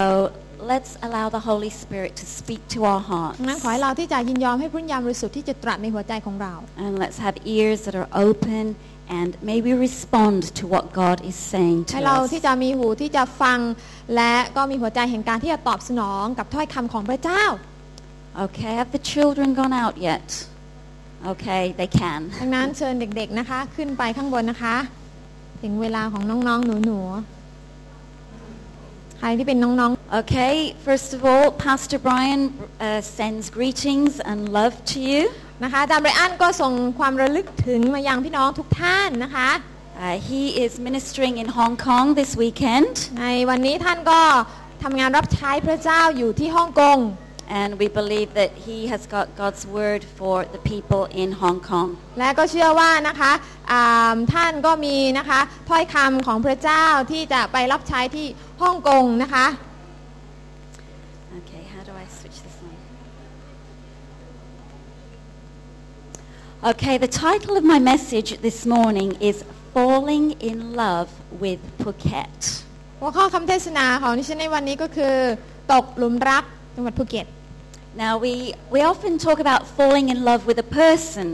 So let's allow the Holy Spirit to speak to our hearts. ดังนั้นขอให้เราที่จะยินยอมให้พระวิญญาณบริสุทธิ์ที่จะตรัสในหัวใจของเรา And let's have ears that are open and may we respond to what God is saying ให้ to เรา us. ที่จะมีหูที่จะฟัง และก็มีหัวใจแห่งการที่จะตอบสนองกับถ้อยคำของพระเจ้า Okay, have the children gone out yet? Okay, they can. ดังนั้นเชิญเด็กๆนะคะ ขึ้นไปข้างบนนะคะ ถึงเวลาของน้องๆหนูๆ ใครที่เป็นน้อง Okay, first of all, Pastor Brian uh, sends greetings and love to you. ๆนะคะอาจารย์ไบรอันก็ส่งความระลึกถึงมายังพี่น้องทุกท่านนะคะ Uh, he is ministering in Hong Kong this weekend, ในวันนี้ท่านก็ทำงานรับใช้พระเจ้าอยู่ที่ฮ่องกง and we believe that he has got God's word for the people in Hong Kong. และก็เชื่อว่านะคะอ่าท่านก็มีนะคะถ้อยคำของพระเจ้าที่จะไปรับใช้ที่ ฮ่องกงนะคะ Okay, how do I switch this on? Okay, the title of my message this morning is Falling in Love with Phuket. หัวข้อคำเทศนาของดิฉันในวันนี้ก็คือ ตกหลุมรักจังหวัดภูเก็ต Now, we, we often talk about falling in love with a person,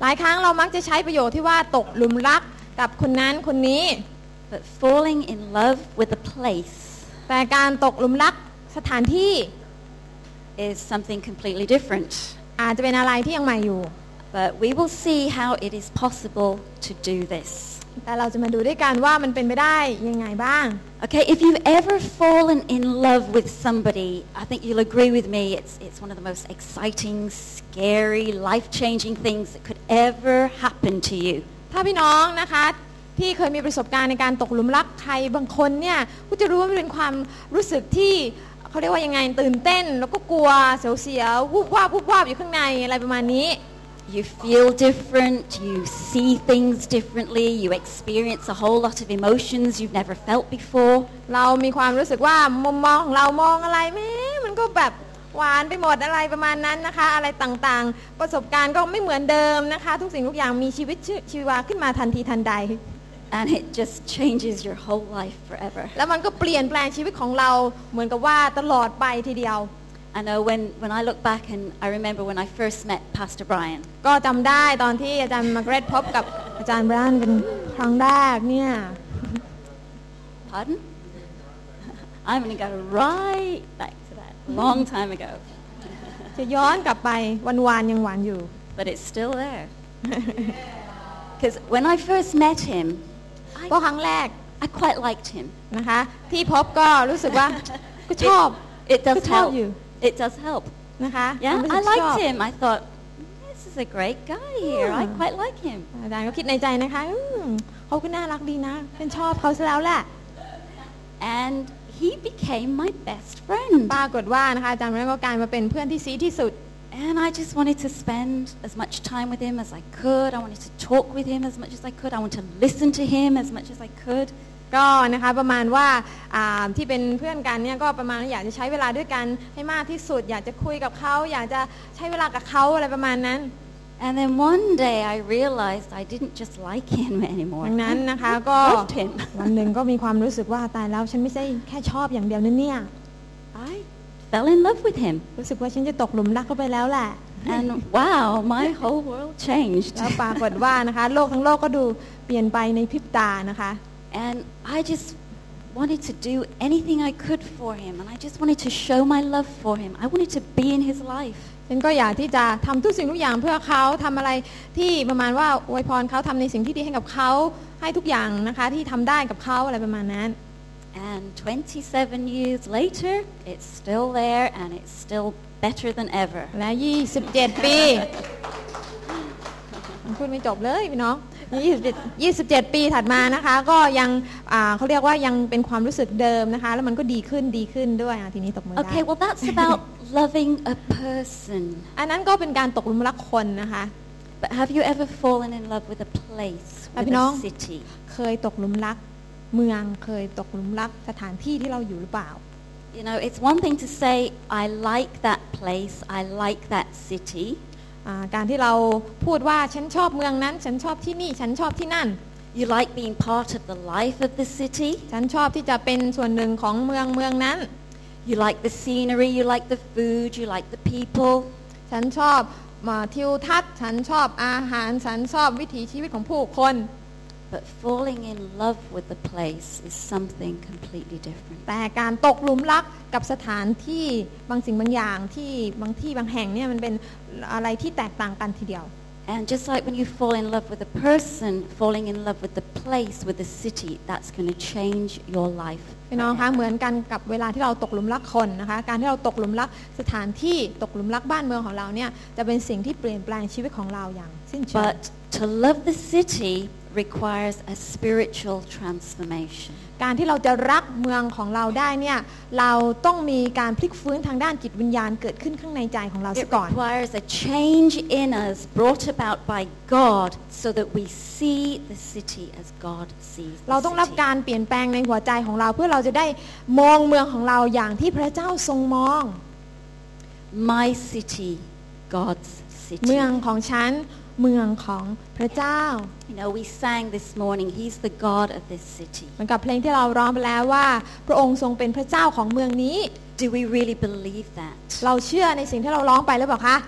หลายครั้งเรามักจะใช้ประโยคที่ว่าตกหลุมรักกับคนนั้นคนนี้ but falling in love with a place แต่การตกหลุมรักสถานที่ is something completely different. อาจจะเป็นอะไรที่ยังใหม่อยู่ But we will see how it is possible to do this. แต่เราจะมาดูด้วยกันว่ามันเป็นไปได้ยังไงบ้าง Okay, if you've ever fallen in love with somebody, I think you'll agree with me, it's, it's one of the most exciting, scary, life-changing things that could ever happen to you. ถ้าพี่น้องนะคะ ที่เคยมีประสบการณ์ในการตกหลุมรักใครบางคนเนี่ยก็จะรู้ว่ามันเป็นความรู้สึกที่เขาเรียกว่ายังไงตื่นเต้น แล้วก็กลัวเสียวๆวูบวาบวูบวาบอยู่ข้างในอะไรประมาณนี้ You feel different, you see things differently, you experience a whole lot of emotions you've never felt before. เรามีความรู้สึกว่ามุมมองของเรามองอะไรแม้มันก็แบบหวานไปหมดอะไรประมาณนั้นนะคะ อะไรต่างๆ ประสบการณ์ก็ไม่เหมือนเดิมนะคะ ทุกสิ่งทุกอย่างมีชีวิตชีชีวาขึ้นมาทันทีทันใด And it just changes your whole life forever. แล้วมันก็เปลี่ยนแปลงชีวิตของเราเหมือนกับว่าตลอดไปทีเดียว I know when, when I look back and I remember when I first met Pastor Brian. ก็จำได้ตอนที่อาจารย์มาร์เกรตพบกับอาจารย์แบรนเป็นครั้งแรกเนี่ย Pardon? I'm going to go right back to that, long time ago. จะย้อนกลับไปวันวานยังหวานอยู่ But it's still there. Because when I first met him, ก็ครั้งแรก I quite liked him. นะคะที่พบก็รู้สึกว่าก็ชอบ It does Good help help. you. It does help. นะคะ Yeah, รู้สึ I กชอบ liked him. I thought, this is a great guy here. I Yeah. quite like him. อาจารย์ก็คิดในใจนะคะอืมเขาก็น่ารักดีนะเป็นชอบเขาซะแล้วแหละ And he became my best friend. ปรากฏว่านะคะอาจารย์แบรนก็กลายมาเป็นเพื่อนที่ซีที่สุด And I just wanted to spend as much time with him as I could. I wanted to talk with him as much as I could. I wanted to listen to him as much as I could. ก็นะคะประมาณว่าอ่าที่เป็นเพื่อนกันเนี่ยก็ประมาณว่าอยากจะใช้เวลาด้วยกันให้มากที่สุด อยากจะคุยกับเขาอยากจะใช้เวลากับเขาอะไรประมาณนั้น And then one day I realized I didn't just like him anymore. ดังนั้นนะคะก็ Loved him. วันหนึ่งก็มีความรู้สึกว่าตายแล้วฉันไม่ใช่แค่ชอบอย่างเดียวนะเนี่ย I fell in love with him. รู้สึกว่าฉันจะตกหลุมรักเข้าไปแล้วแหละ And wow, my whole world changed. แล้วปรากฏว่านะคะโลกทั้งโลกก็ดูเปลี่ยนไปในพริบตานะคะ And I just wanted to do anything I could for him. And I just wanted to show my love for him. I wanted to be in his life. ฉันก็อยากที่จะทำทุกสิ่งทุกอย่างเพื่อเขาทำอะไรที่ประมาณว่าอวยพรเขาทำในสิ่งที่ดีให้กับเขาให้ทุกอย่างนะคะที่ทำได้กับเขาอะไรประมาณนั้น And 27 years later, it's still there and it's still better than ever. และ 27 ปี พูดไม่จบเลยพี่น้อง27 27 ปีถัดมานะคะ ก็ยังอ่าเขาเรียกว่ายังเป็นความรู้สึกเดิมนะคะ แล้วมันก็ดีขึ้นดีขึ้นด้วยอะทีนี้ตกมือได้ Okay, well, that's about loving a person. อันนั้นก็เป็นการตกหลุมรักคนนะคะ But have you ever fallen in love with a place, with Have you know? a city? เคยตกหลุมรัก เมืองเคยตกหลุมรักสถานที่ที่เราอยู่หรือเปล่า You know, it's one thing to say, I like that place, I like that city. อ่าการที่เราพูดว่าฉันชอบเมืองนั้น ฉันชอบที่นี่ ฉันชอบที่นั่น You like being part of the life of the city. ฉันชอบที่จะเป็นส่วนหนึ่งของเมืองเมืองนั้น You like the scenery, you like the food, you like the people. ฉันชอบมาทิวทัศน์ ฉันชอบอาหาร ฉันชอบวิถีชีวิตของผู้คน But falling in love with the place is something completely different. แต่การตกหลุมรักกับสถานที่บางสิ่งบางอย่างที่บางที่บางแห่งเนี่ยมันเป็นอะไรที่แตกต่างกันทีเดียว And just like when you fall in love with a person, falling in love with the place, with the city, that's going to change your life. พี่น้องคะเหมือนกันกับเวลาที่เราตกหลุมรักคนนะคะ การที่เราตกหลุมรักสถานที่ตกหลุมรักบ้านเมืองของเราเนี่ยจะเป็นสิ่งที่เปลี่ยนแปลงชีวิตของเราอย่างสิ้นเชิง But to love the city requires a spiritual transformation. การที่เราจะรักเมืองของเราได้เนี่ยเราต้องมีการพลิกฟื้นทางด้านจิตวิญญาณเกิดขึ้นข้างในใจของเรา It ซะก่อน requires a change in us brought about by God so that we see the city as God sees เราต้อง the รับ city. การเปลี่ยนแปลงในหัวใจของเราเพื่อเราจะได้มองเมืองของเราอย่างที่พระเจ้าทรงมอง My city, God's city. เมืองของฉัน เมืองของพระเจ้า You know, we sang this morning, He's the God of this city. เหมือนกับเพลงที่เราร้องไปแล้วว่า พระองค์ทรงเป็นพระเจ้าของเมืองนี้ Do we really believe that? เราเชื่อในสิ่งที่เราร้องไปหรือเปล่าคะ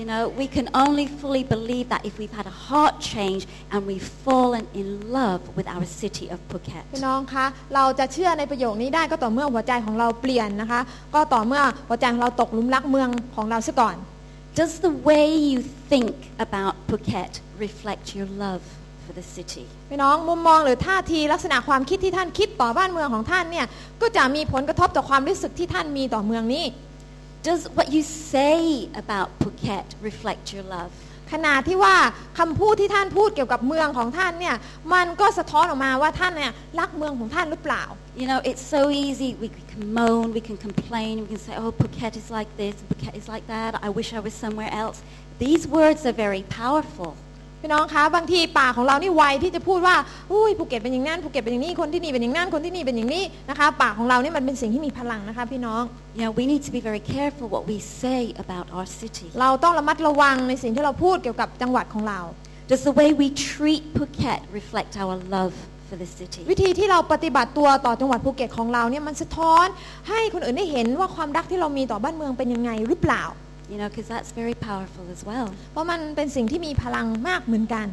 You know, we can only fully believe that if we've had a heart change and we've fallen in love with our city of พี่ Phuket. น้องคะ เราจะเชื่อในประโยคนี้ได้ก็ต่อเมื่อหัวใจของเราเปลี่ยนนะคะ ก็ต่อเมื่อหัวใจของเราตกหลุมรักเมืองของเราซะก่อน Does the way you think about Phuket reflect your love for the city? พี่น้องมุมมองหรือท่าทีลักษณะความคิดที่ท่านคิดต่อบ้านเมืองของท่านเนี่ยก็จะมีผลกระทบต่อความรู้สึกที่ท่านมีต่อเมืองนี้ Does what you say about Phuket reflect your love? ขณะที่ว่าคำพูดที่ท่านพูดเกี่ยวกับเมืองของท่านเนี่ยมันก็สะท้อนออกมาว่าท่านเนี่ยรักเมืองของท่านหรือเปล่า You know, it's so easy. We can moan, we can complain, we can say, oh, Phuket is like this, Phuket is like that. I wish I was somewhere else. These words are very powerful. พี่น้องคะบางทีปากของเรานี่ไวที่จะพูดว่าอุ้ยภูเก็ตเป็นอย่างนั้นภูเก็ตเป็นอย่างนี้คนที่นี่เป็นอย่างนั้นคนที่นี่เป็นอย่างนี้นะคะปากของเราเนี่ยมันเป็นสิ่งที่มีพลังนะคะพี่น้อง You know, we need to be very careful what we say about our city. เราต้องระมัดระวังในสิ่งที่เราพูดเกี่ยวกับจังหวัดของเรา Does the way we treat Phuket reflect our love for the city? วิธีที่เราปฏิบัติตัวต่อจังหวัดภูเก็ตของเราเนี่ยมันสะท้อนให้คนอื่นได้เห็นว่าความรักที่เรามีต่อบ้านเมืองเป็นยังไงหรือเปล่า You know, because that's very powerful as well. เพราะมันเป็นสิ่งที่มีพลังมากเหมือนกัน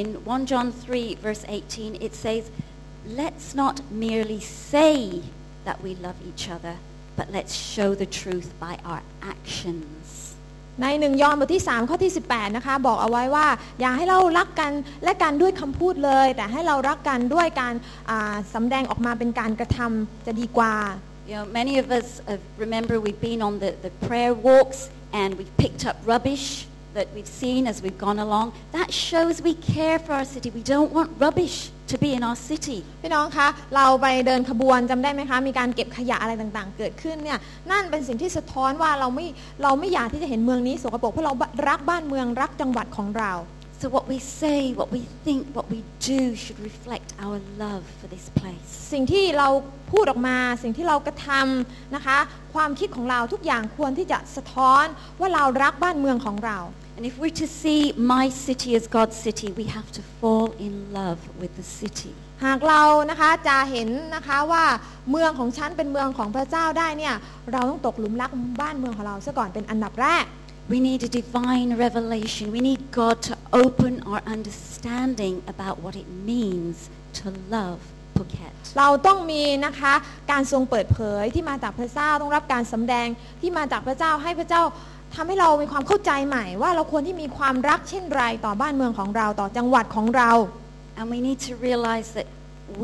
In 1 John 3, verse 18, it says, Let's not merely say that we love each other, but let's show the truth by our actions. ในหนึ่งยอห์นบทที่ 3 ข้อที่ 18 นะคะ บอกเอาไว้ว่า อย่าให้เรารักกันและกันด้วยคำพูดเลย แต่ให้เรารักกันด้วยการอ่าสำแดงออกมาเป็นการกระทำจะดีกว่า You know, many of us uh, remember we've been on the, the prayer walks and we've picked up rubbish that we've seen as we've gone along. That shows we care for our city. We don't want rubbish to be in our city. พี่น้องคะเราไปเดินขบวนจำได้ไหมคะ มีการเก็บขยะอะไรต่างๆ เกิดขึ้นเนี่ยนั่นเป็นสิ่งที่สะท้อนว่าเราไม่เราไม่อยากที่จะเห็นเมืองนี้สกปรกเพราะเรารักบ้านเมืองรักจังหวัดของเรา So what we say, what we think, what we do should reflect our love for this place. สิ่งที่เราพูดออกมา สิ่งที่เรากระทำนะคะ ความคิดของเราทุกอย่างควรที่จะสะท้อนว่าเรารักบ้านเมืองของเรา And if we're to see my city as God's city, we have to fall in love with the city. หากเรานะคะจะเห็นนะคะว่าเมืองของฉันเป็นเมืองของพระเจ้าได้เนี่ยเราต้องตกหลุมรักบ้านเมืองของเราซะก่อนเป็นอันดับแรก We need a divine revelation. We need God to open our understanding about what it means to love Phuket. เราต้องมีนะคะการทรงเปิดเผยที่มาจากพระเจ้าต้องรับการสำแดงที่มาจากพระเจ้าให้พระเจ้าทำให้เรามีความเข้าใจใหม่ ว่าเราควรที่มีความรักเช่นไรต่อบ้านเมืองของเราต่อจังหวัดของเรา And we need to realize that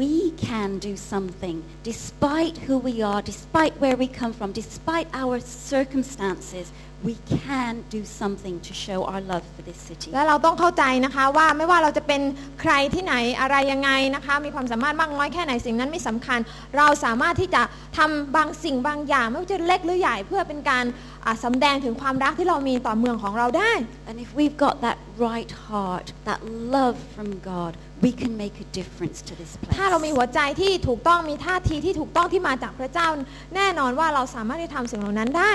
we can do something despite who we are, despite where we come from, despite our circumstances. We can do something to show our love for this city. และเราต้องเข้าใจนะคะว่าไม่ว่าเราจะเป็นใครที่ไหนอะไรยังไงนะคะ มีความสามารถมากน้อยแค่ไหนสิ่งนั้นไม่สำคัญ เราสามารถที่จะทำบางสิ่งบางอย่าง ไม่ว่าจะเล็กหรือใหญ่เพื่อเป็นการอ่าสำแดงถึงความรักที่เรามีต่อเมืองของเราได้ And if we've got that right heart, that love from God, we can make a difference to this ถ้าเรามี place. หัวใจที่ถูกต้องมีท่าทีที่ถูกต้องที่มาจากพระเจ้า แน่นอนว่าเราสามารถที่ทำสิ่งเหล่านั้นได้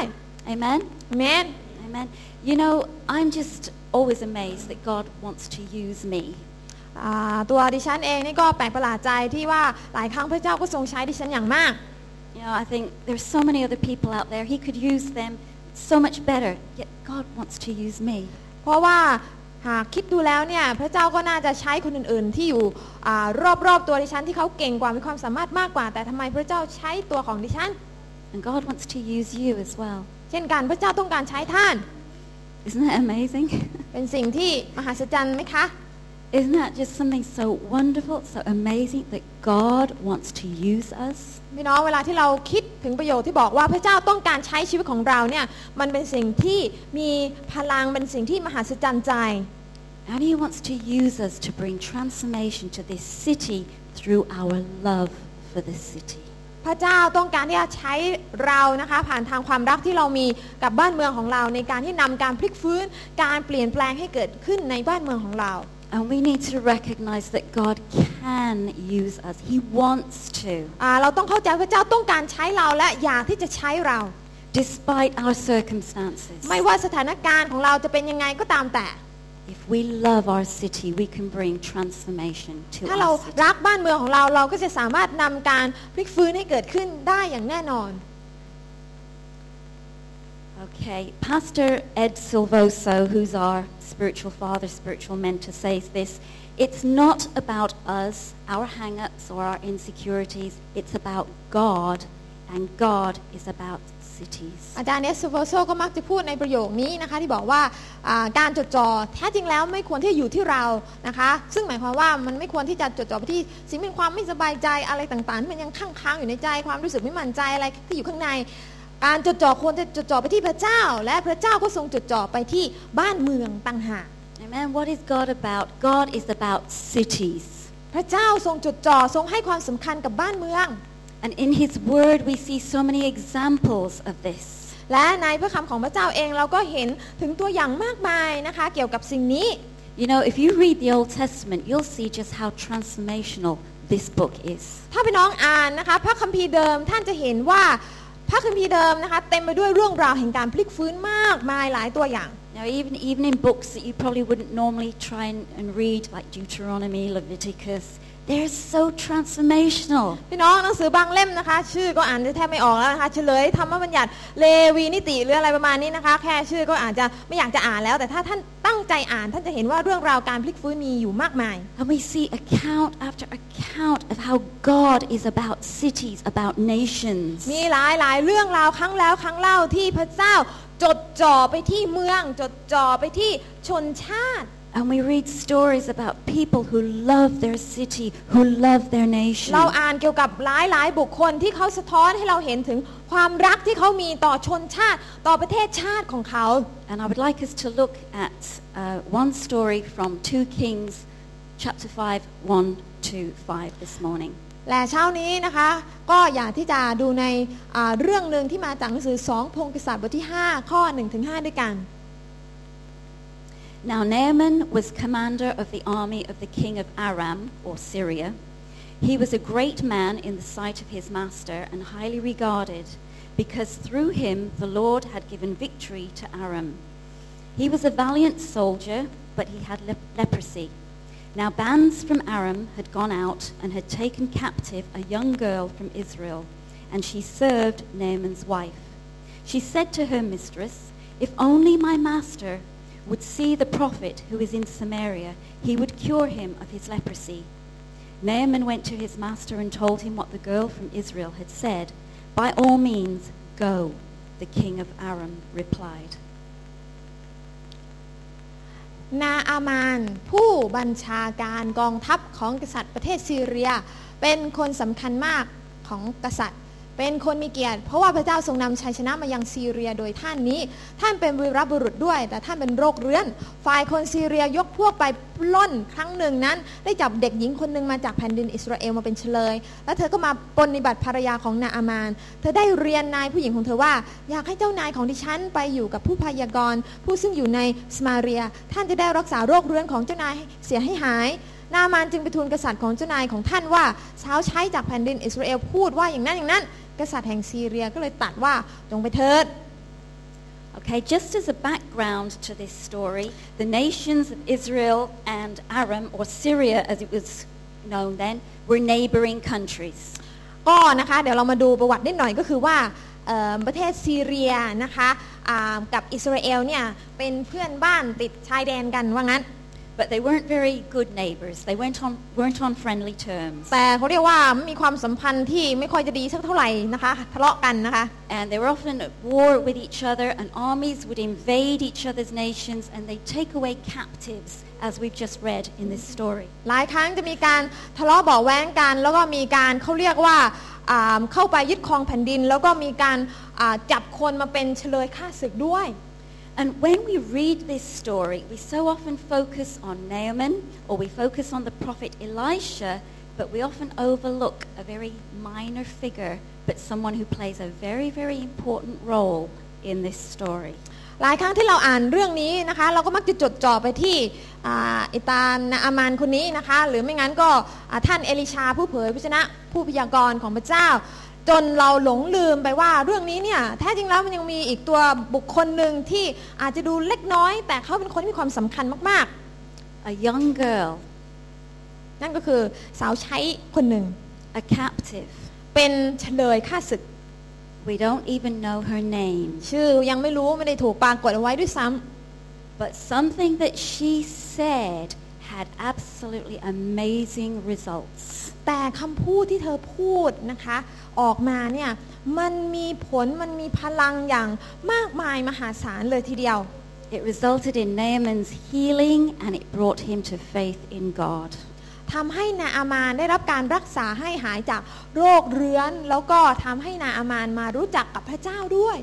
Amen? อาเมน Amen. You know, I'm just always amazed that God wants to use me. อ่าตัวดิฉันเองนี่ก็แปลกประหลาดใจที่ว่าหลายครั้งพระเจ้าก็ทรงใช้ดิฉันอย่างมาก You know, I think there's so many other people out there. He could use them so much better. Yet God wants to use me. เพราะว่าหากคิดดูแล้วเนี่ยพระเจ้าก็น่าจะใช้คนอื่นๆ ที่อยู่อารอบๆตัวดิฉันที่เขาเก่งกว่ามีความสามารถมากกว่า แต่ทำไมพระเจ้าใช้ตัวของดิฉัน And God wants to use you as well. เช่นกันพระเจ้าต้องการใช้ท่าน Isn't that amazing? เป็นสิ่งที่มหัศจรรย์ไหมคะ Isn't that just something so wonderful, so amazing that God wants to use us? พี่น้องเวลาที่เราคิดถึงประโยชน์ที่บอกว่าพระเจ้าต้องการใช้ชีวิตของเราเนี่ยมันเป็นสิ่งที่มีพลังเป็นสิ่งที่มหัศจรรย์ใจ And He wants to use us to bring transformation to this city through our love for the city. พระเจ้าต้องการที่จะใช้เรานะคะ ผ่านทางความรักที่เรามีกับบ้านเมืองของเรา ในการที่นำการพลิกฟื้นการเปลี่ยนแปลงให้เกิดขึ้นในบ้านเมืองของเรา And we need to recognize that God can use us. He wants to, อ่าเราต้องเข้าใจพระเจ้าต้องการใช้เราและอยากที่จะใช้เรา despite our circumstances. ไม่ว่าสถานการณ์ของเราจะเป็นยังไงก็ตามแต่ If we love our city, we can bring transformation to ถ้าเรา our city. รักบ้านเมืองของเราเราก็จะสามารถนำการพลิกฟื้นให้เกิดขึ้นได้อย่างแน่นอน Okay, Pastor Ed Silvoso, who's our spiritual father, spiritual mentor, says this It's not about us, our hang ups, or our insecurities. It's about God, and God is about cities. อาจารย์เนสซูเวอร์โซก็มักจะพูดในประโยคนี้นะคะที่บอกว่าอ่าการจดจ่อแท้จริงแล้วไม่ควรที่จะอยู่ที่เรานะคะ ซึ่งหมายความว่ามันไม่ควรที่จะจดจ่อไปที่สิ่งเป็นความไม่สบายใจอะไรต่างๆที่มันยังค้างค้างๆอยู่ในใจความรู้สึกไม่มั่นใจอะไรที่อยู่ข้างใน การจดจ่อควรจะจดจ่อไปที่พระเจ้า และพระเจ้าก็ทรงจดจ่อไปที่บ้านเมืองต่างหาก Amen. What is God about? God is about cities. พระเจ้าทรงจดจ่อทรงให้ความสำคัญกับบ้านเมือง And in His Word, we see so many examples of this. และในพระคำของพระเจ้าเองเราก็เห็นถึงตัวอย่างมากมายนะคะ เกี่ยวกับสิ่งนี้ You know, if you read the Old Testament, you'll see just how transformational this book is. ถ้าพี่น้องอ่านนะคะพระคัมภีร์เดิมท่านจะเห็นว่าพระคัมภีร์เดิมนะคะ เต็มไปด้วยเรื่องราวแห่งการพลิกฟื้นมากมายหลายตัวอย่าง Now, even, even in books that you probably wouldn't normally try and, and read, like Deuteronomy, Leviticus, they're so transformational. พี่น้องหนังสือบางเล่มนะคะ ชื่อก็อ่านแทบไม่ออกแล้วนะคะเฉลยธรรมบัญญัติเลวีนิติหรืออะไรประมาณนี้นะคะ แค่ชื่อก็อาจจะไม่อยากจะอ่านแล้ว แต่ถ้าท่านตั้งใจอ่านท่านจะเห็นว่าเรื่องราวการพลิกฟื้นมีอยู่มากมาย And we see account after account of how God is about cities, about nations. มีหลายหลายเรื่องราวครั้งแล้วครั้งเล่าที่พระเจ้าจดจ่อไปที่เมือง จดจ่อไปที่ชนชาติ And we read stories about people who love their city, who love their nation. เราอ่านเกี่ยวกับหลายหลายบุคคลที่เขาสะท้อนให้เราเห็นถึงความรักที่เขามีต่อชนชาติต่อประเทศชาติของเขา And I would like us to look at uh, one story from 2 Kings chapter 5, 1 to 5 this morning. และเช้านี้นะคะ ก็อยากที่จะดูในอ่าเรื่องหนึ่งที่มาจากหนังสือสองพงศ์กษัตริย์บทที่ 5 ข้อ1ถึง5ด้วยกัน Now Naaman was commander of the army of the king of Aram, or Syria. He was a great man in the sight of his master and highly regarded, because through him the Lord had given victory to Aram. He was a valiant soldier, but he had lep- leprosy. Now bands from Aram had gone out and had taken captive a young girl from Israel, and she served Naaman's wife. She said to her mistress, If only my master would see the prophet who is in Samaria, he would cure him of his leprosy. Naaman went to his master and told him what the girl from Israel had said. By all means, go, the king of Aram replied. นาอามาน ผู้บัญชาการกองทัพของกษัตริย์ประเทศซีเรีย เป็นคนสำคัญมากของกษัตริย์ เป็นคนมีเกียรติ เพราะว่าพระเจ้าทรงนำชัยชนะมายังซีเรียโดยท่านนี้ ท่านเป็นวีรบุรุษด้วย แต่ท่านเป็นโรคเรื้อน ฝ่ายคนซีเรียยกพวกไปปล้นครั้งหนึ่งนั้น ได้จับเด็กหญิงคนหนึ่งมาจากแผ่นดินอิสราเอลมาเป็นเฉลย แล้วเธอก็มาปนนิบัติภรรยาของนาอามาน เธอได้เรียนนายผู้หญิงของเธอว่า อยากให้เจ้านายของดิฉันไปอยู่กับผู้พยากรณ์ผู้ซึ่งอยู่ในสมาเรีย ท่านจะได้รักษาโรคเรื้อนของเจ้านายเสียให้หายนามานจึงไปทูลกษัตริย์ของเจ้านายของท่านว่าสาวใช้จากแผ่นดินอิสราเอลพูดว่าอย่างนั้นอย่างนั้น กษัตริย์แห่งซีเรียก็เลยตัดว่าจงไปเถิด Okay, just as a background to this story, the nations of Israel and Aram, or Syria as it was known then, were neighboring countries. ก็นะคะเดี๋ยวเรามาดูประวัตินิดหน่อยก็คือว่าเอ่อประเทศซีเรียนะคะอ่ากับอิสราเอลเนี่ยเป็นเพื่อนบ้านติดชายแดนกันว่างั้น But they weren't very good neighbors. They weren't on, weren't on friendly terms. แต่เขาเรียกว่ามีความสัมพันธ์ที่ไม่ค่อยจะดีสักเท่าไหร่นะคะทะเลาะกันนะคะ And they were often at war with each other, and armies would invade each other's nations and they take away captives, as we've just read in this story. หลายครั้งจะมีการทะเลาะเบาะแว้งกัน แล้วก็มีการเขาเรียกว่าอ่าเข้าไปยึดครองแผ่นดิน แล้วก็มีการอ่าจับคนมาเป็นเฉลยฆ่าศึกด้วย And when we read this story, we so often focus on Naaman or we focus on the prophet Elisha, but we often overlook a very minor figure, but someone who plays a very, very important role in this story. หลายครั้งที่เราอ่านเรื่องนี้นะคะ เราก็มักจะจดจ่อไปที่อ่าอิตานาอามานคนนี้นะคะ หรือไม่งั้นก็อ่าท่านเอลิชาผู้เผยพระชนะผู้พยากรณ์ของพระเจ้า จนเราหลงลืมไปว่าเรื่องนี้เนี่ยแท้จริงแล้วมันยังมีอีกตัวบุคคลหนึ่งที่อาจจะดูเล็กน้อย แต่เขาเป็นคนที่มีความสำคัญมาก A young girl, ๆนั่นก็คือสาวใช้คนหนึ่ง a captive. เป็นเฉลยฆ่าศึก We don't even know her name, ชื่อยังไม่รู้ไม่ได้ถูกปรากฏเอาไว้ด้วยซ้ำ but something that she said had absolutely amazing results. แต่คำพูดที่เธอพูดนะคะ ออกมาเนี่ยมันมีผลมันมีพลังอย่างมากมายมหาศาลเลยทีเดียว It resulted in Naaman's healing and it brought him to faith in God. ทำให้นาอามานได้รับการรักษาให้หายจากโรคเรื้อน แล้วก็ทำให้นาอามานมารู้จักกับพระเจ้าด้วย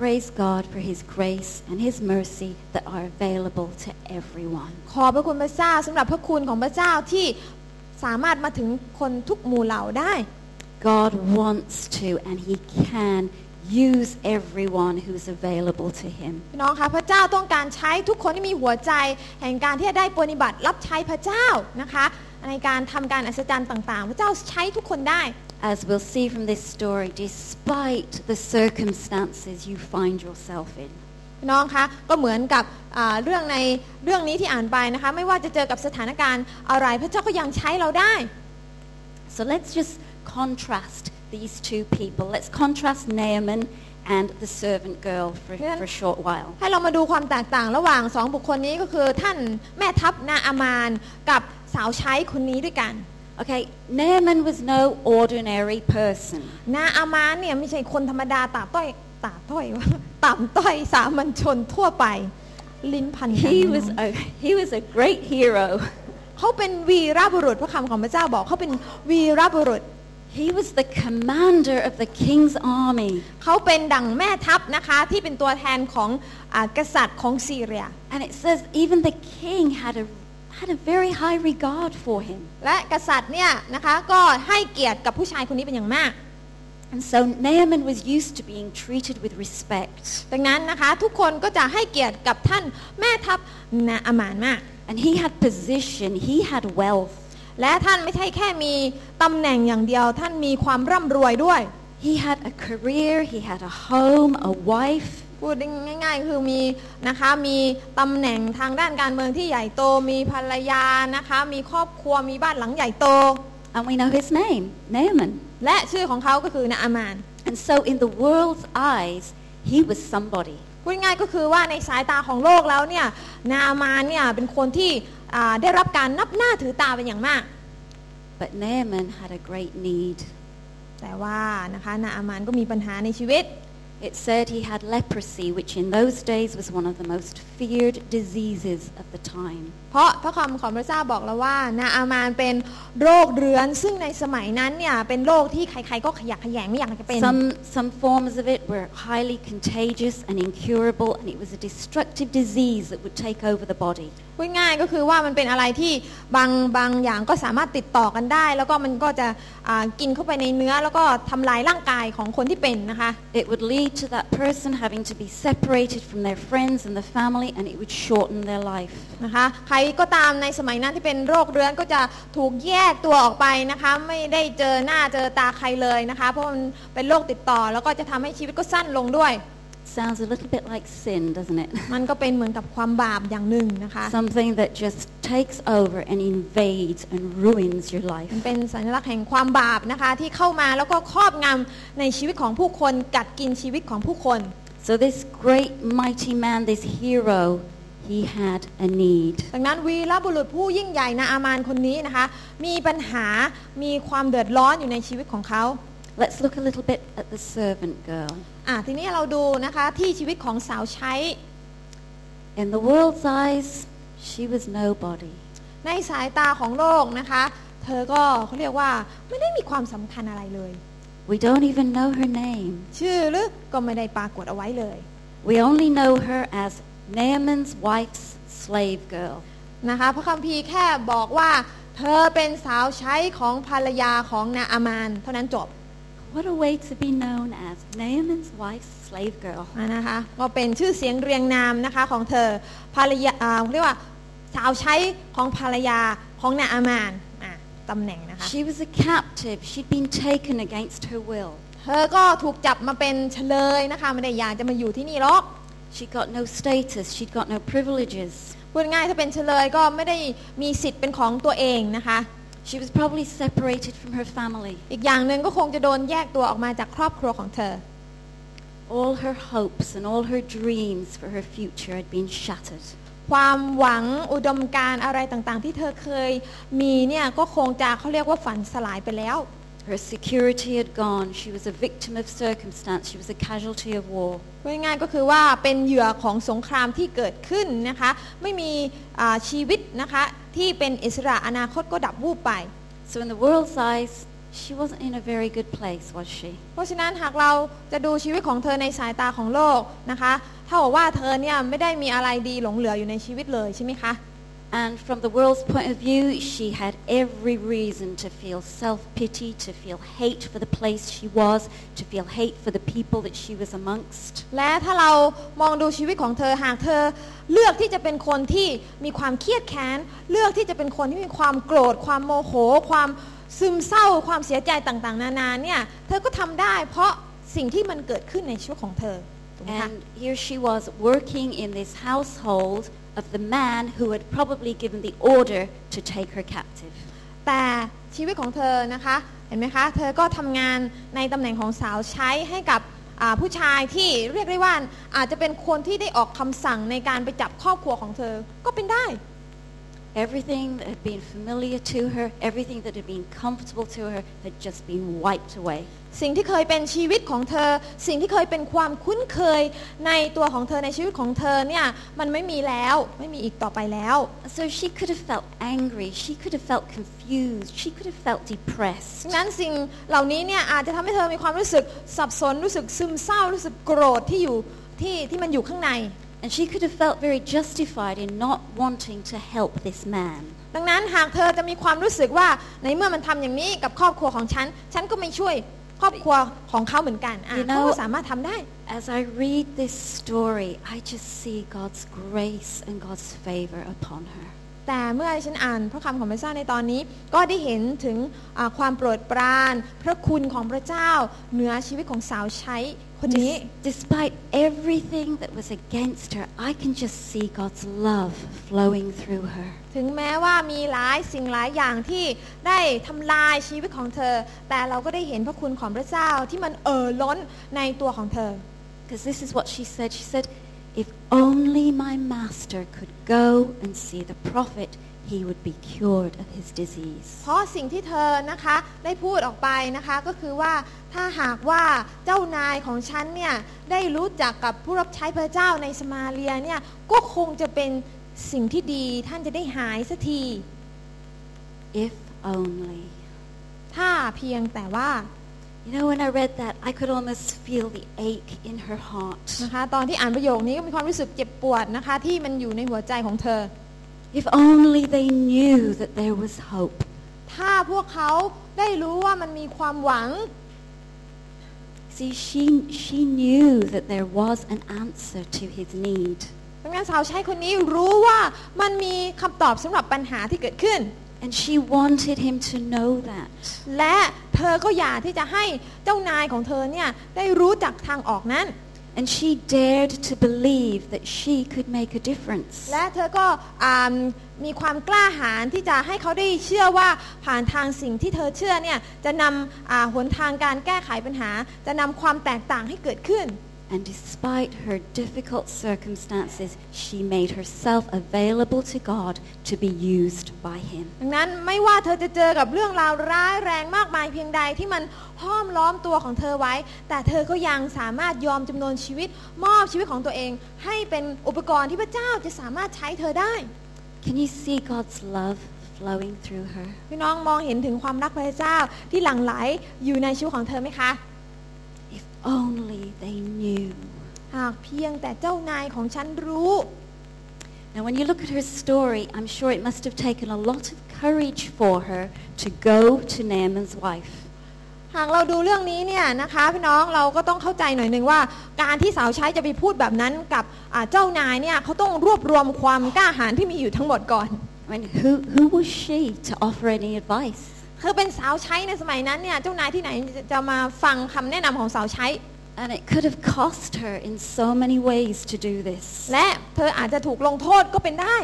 Praise God for his grace and his mercy that are available to everyone. ขอบพระคุณพระเจ้าสำหรับพระคุณของพระเจ้าที่ สามารถมาถึงคนทุกหมู่เหล่าได้ God wants to and he can use everyone who's available to him. พี่น้องคะพระเจ้าต้องการใช้ทุกคนที่มีหัวใจ แห่งการที่จะได้ปฏิบัติรับใช้พระเจ้านะคะในการทำการอัศจรรย์ต่างๆ พระเจ้าใช้ทุกคนได้ As we'll see from this story, despite the circumstances you find yourself in. พี่น้องคะก็เหมือนกับอ่าเรื่องในเรื่องนี้ที่อ่านไปนะคะ ไม่ว่าจะเจอกับสถานการณ์อะไร พระเจ้าก็ยังใช้เราได้ So let's just contrast these two people. Let's contrast Naaman and the servant girl for, Yeah. for a short while. ให้เรามาดูความแตกต่างระหว่างสองบุคคลนี้ก็คือท่านแม่ทัพนาอามานกับสาวใช้คนนี้ด้วยกัน Okay, Naaman was no ordinary person. นาอามานเนี่ยไม่ใช่คนธรรมดาตาต้อยตาต้อยวะ ต่ำต้อยสามัญชนทั่วไป ลิ้นพันกัน He was a, he was a great hero. เขาเป็นวีรบุรุษพระคำของพระเจ้าบอกเขาเป็นวีรบุรุษ He was the commander of the king's army. เขาเป็นดั่งแม่ทัพนะคะที่เป็นตัวแทนของอากษัตริย์ของซีเรีย And it says even the king had a, had a very high regard for him. และกษัตริย์เนี่ยนะคะก็ให้เกียรติกับผู้ชายคนนี้เป็นอย่างมาก And so Naaman was used to being treated with respect. ดังนั้นนะคะทุกคนก็จะให้เกียรติกับท่านแม่ทัพนาอามานมาก And he had position, he had wealth. และท่านไม่ใช่แค่มีตำแหน่งอย่างเดียว ท่านมีความร่ำรวยด้วย He had a career, he had a home, a wife. พูดง่ายๆคือมีนะคะมีตำแหน่งทางด้านการเมืองที่ใหญ่โตมีภรรยานะคะมีครอบครัวมีบ้านหลังใหญ่โต And we know his name, Naaman. และชื่อของเขาก็คือนาอามาน And so in the world's eyes, he was somebody. พูดง่ายๆก็คือว่าในสายตาของโลกแล้วเนี่ยนาอามานเนี่ยเป็นคนที่อ่าได้รับการนับหน้าถือตาเป็นอย่างมาก But Naaman had a great need. แต่ว่านะคะนาอามานก็มีปัญหาในชีวิต It said he had leprosy, which in those days was one of the most feared diseases of the time. เพราะพระคำของพระเจ้าบอกเราว่านาอามานเป็นโรคเรื้อนซึ่งในสมัยนั้นเนี่ยเป็นโรคที่ใครๆก็ขยักขยงไม่อยากจะเป็น Some, some forms of it were highly contagious and incurable, and it was a destructive disease that would take over the body. พูดง่ายก็คือว่ามันเป็นอะไรที่บางบางอย่างก็สามารถติดต่อกันได้ แล้วก็มันก็จะอ่ากินเข้าไปในเนื้อแล้วก็ทำลายร่างกายของคนที่เป็นนะคะ It would lead to that person having to be separated from their friends and the family, and it would shorten their life. นะคะใครก็ตามในสมัยนั้นที่เป็นโรคเรื้อนก็จะถูกแยกตัวออกไปนะคะ ไม่ได้เจอหน้าเจอตาใครเลยนะคะ เพราะมันเป็นโรคติดต่อ แล้วก็จะทำให้ชีวิตก็สั้นลงด้วย sounds a little bit like sin, doesn't it? มันก็เป็นเหมือนกับความบาปอย่างหนึ่งนะคะ Something that just takes over and invades and ruins your life. มันเป็นสัญลักษณ์แห่งความบาปนะคะที่เข้ามาแล้วก็ครอบงำในชีวิตของผู้คนกัดกินชีวิตของผู้คน So this great mighty man, this hero, he had a need. ดังนั้นวีรบุรุษผู้ยิ่งใหญ่นาอามานคนนี้นะคะ มีปัญหา มีความเดือดร้อนอยู่ในชีวิตของเขา Let's look a little bit at the servant girl. อะทีนี้เราดูนะคะที่ชีวิตของสาวใช้ In the world's eyes, she was nobody. ในสายตาของโลกนะคะ เธอก็เขาเรียกว่าไม่ได้มีความสำคัญอะไรเลย We don't even know her name. ชื่อหรือก็ไม่ได้ปรากฏเอาไว้เลย We only know her as Naaman's wife's slave girl. นะคะพระคัมภีร์แค่บอกว่า เธอเป็นสาวใช้ของภรรยาของนาอามาน เท่านั้นจบ What a way to be known as Naaman's wife's slave girl. อะนะคะก็เป็นชื่อเสียงเรียงนามนะคะของเธอภรรยาอ่าเรียกว่าสาวใช้ของภรรยาของนาอามานอะตำแหน่งนะคะ She was a captive. She'd been taken against her will. เธอก็ถูกจับมาเป็นเฉลยนะคะไม่ได้อยากจะมาอยู่ที่นี่หรอก She got no status. She'd got no privileges. พูดง่ายๆถ้าเป็นเฉลยก็ไม่ได้มีสิทธิ์เป็นของตัวเองนะคะ She was probably separated from her family. อีกอย่างหนึ่งก็คงจะโดนแยกตัวออกมาจากครอบครัวของเธอ All her hopes and all her dreams for her future had been shattered. ความหวังอุดมการณ์อะไรต่างๆ ที่เธอเคยมีเนี่ยก็คงจะเขาเรียกว่าฝันสลายไปแล้ว Her security had gone. She was a victim of circumstance. She was a casualty of war. พูดง่ายๆก็คือว่าเป็นเหยื่อของสงครามที่เกิดขึ้นนะคะ ไม่มีอ่าชีวิตนะคะที่เป็นอิสระอนาคตก็ดับวูบไป So in the world's eyes, she wasn't in a very good place, was she? เพราะฉะนั้นหากเราจะดูชีวิตของเธอในสายตาของโลกนะคะเท่ากับว่าเธอเนี่ยไม่ได้มีอะไรดีหลงเหลืออยู่ในชีวิตเลยใช่ไหมคะ And from the world's point of view, she had every reason to feel self-pity, to feel hate for the place she was, to feel hate for the people that she was amongst. และถ้าเรามองดูชีวิตของเธอหากเธอเลือกที่จะเป็นคนที่มีความเครียดแค้น เลือกที่จะเป็นคนที่มีความโกรธ ความโมโห ความซึมเศร้า ความเสียใจต่างๆ นานาเนี่ยเธอก็ทำได้เพราะสิ่งที่มันเกิดขึ้นในชีวิตของเธอถูกไหมคะ And here she was working in this household of the man who had probably given the order to take her captive. แต่ชีวิตของเธอนะคะเห็นไหมคะเธอก็ทำงานในตำแหน่งของสาวใช้ให้กับผู้ชายที่เรียกได้ว่าอาจจะเป็นคนที่ได้ออกคำสั่งในการไปจับครอบครัวของเธอก็เป็นได้ Everything that had been familiar to her, everything that had been comfortable to her, had just been wiped away. สิ่งที่เคยเป็นชีวิตของเธอ สิ่งที่เคยเป็นความคุ้นเคยในตัวของเธอในชีวิตของเธอเนี่ยมันไม่มีแล้วไม่มีอีกต่อไปแล้ว So she could have felt angry, she could have felt confused, she could have felt depressed. ดังนั้นสิ่งเหล่านี้เนี่ยอาจจะทำให้เธอมีความรู้สึกสับสนรู้สึกซึมเศร้า รู้สึกโกรธที่อยู่ที่ที่มันอยู่ข้างใน And she could have felt very justified in not wanting to help this man. ดังนั้นหากเธอจะมีความรู้สึกว่าในเมื่อมันทำอย่างนี้กับครอบครัวของฉัน ฉันก็ไม่ช่วยครอบครัวของเขาเหมือนกันอ่ะ You know- เขาก็สามารถทำได้ As I read this story, I just see God's grace and God's favor upon her. แต่เมื่อฉันอ่านพระคำของพระเจ้าในตอนนี้ ก็ได้เห็นถึงอ่าความโปรดปราน พระคุณของพระเจ้าเหนือชีวิตของสาวใช้คนนี้ Des- despite everything that was against her, I can just see God's love flowing through her. ถึงแม้ว่ามีหลายสิ่งหลายอย่างที่ได้ทำลายชีวิตของเธอ แต่เราก็ได้เห็นพระคุณของพระเจ้าที่มันเอ่อล้นในตัวของเธอ Because this is what she said. She said, If only my master could go and see the prophet, he would be cured of his disease. เพราะสิ่งที่เธอนะคะได้พูดออกไปนะคะก็คือว่าถ้าหากว่าเจ้านายของฉันเนี่ยได้รู้จักกับผู้รับใช้พระเจ้าในสมาเรียเนี่ยก็คงจะเป็นสิ่งที่ดีท่านจะได้หายสักที If only. ถ้าเพียงแต่ว่า You know, when I read that, I could almost feel the ache in her heart. นะคะตอนที่อ่านประโยคนี้ก็มีความรู้สึกเจ็บปวดนะคะที่มันอยู่ในหัวใจของเธอ If only they knew that there was hope. ถ้าพวกเขาได้รู้ว่ามันมีความหวัง See, she, she knew that there was an answer to his need. ดังนั้นสาวใช้คนนี้รู้ว่ามันมีคำตอบสำหรับปัญหาที่เกิดขึ้น And she wanted him to know that. และ เธอก็อยากที่จะให้เจ้านายของเธอเนี่ยได้รู้จักทางออกนั้น And she dared to believe that she could make a difference. และเธอก็อ่ามีความกล้าหาญที่จะให้เขาได้เชื่อว่าผ่านทางสิ่งที่เธอเชื่อเนี่ยจะนำอ่าหนทางการแก้ไขปัญหา จะนำความแตกต่างให้เกิดขึ้น And despite her difficult circumstances, she made herself available to God to be used by Him. ดังนั้นไม่ว่าเธอจะเจอกับเรื่องราวร้ายแรงมากมายเพียงใดที่มันห้อมล้อมตัวของเธอไว้ แต่เธอก็ยังสามารถยอมจำนนชีวิต มอบชีวิตของตัวเอง ให้เป็นอุปกรณ์ที่พระเจ้าจะสามารถใช้เธอได้ Can you see God's love flowing through her? พี่น้องมองเห็นถึงความรักพระเจ้าที่หลั่งไหลอยู่ในชีวิตของเธอไหมคะ If only they knew. หากเพียงแต่เจ้านายของฉันรู้ Now, when you look at her story, I'm sure it must have taken a lot of courage for her to go to Naaman's wife. หากเราดูเรื่องนี้เนี่ยนะคะพี่น้องเราก็ต้องเข้าใจหน่อยหนึ่งว่า การที่สาวใช้จะไปพูดแบบนั้นกับอ่าเจ้านายเนี่ยเขาต้องรวบรวมความกล้าหาญที่มีอยู่ทั้งหมดก่อน I mean, who, who was she to offer any advice? คือเป็นสาวใช้ในสมัยนั้นเนี่ยเจ้านายที่ไหนจะจะมาฟังคำแนะนำของสาวใช้ And it could have cost her in so many ways to do this. และเธออาจจะถูกลงโทษก็เป็นได้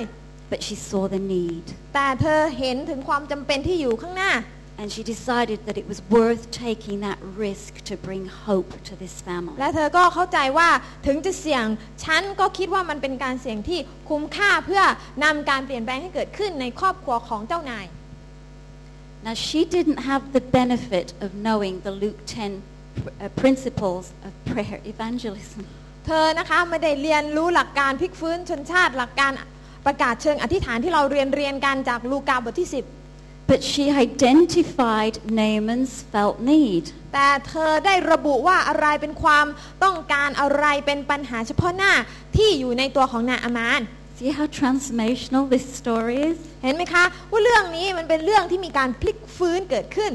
But she saw the need. แต่เธอเห็นถึงความจำเป็นที่อยู่ข้างหน้า And she decided that it was worth taking that risk to bring hope to this family. และเธอก็เข้าใจว่าถึงจะเสี่ยงฉันก็คิดว่ามันเป็นการเสี่ยงที่คุ้มค่าเพื่อนำการเปลี่ยนแปลงให้เกิดขึ้นในครอบครัวของเจ้านาย Now, she didn't have the benefit of knowing the Luke 10 pr- uh, principles of prayer evangelism. เธอนะคะไม่ได้เรียนรู้หลักการพลิกฟื้นชนชาติหลักการประกาศเชิงอธิษฐานที่เราเรียนเรียนกันจากลูกาบทที่ But she identified Naaman's felt need. 10แต่เธอได้ระบุว่าอะไรเป็นความต้องการอะไรเป็นปัญหาเฉพาะหน้าที่อยู่ในตัวของนางอามาน See how transformational this story is? เห็นไหมคะ ว่าเรื่องนี้มันเป็นเรื่องที่มีการพลิกฟื้นเกิดขึ้น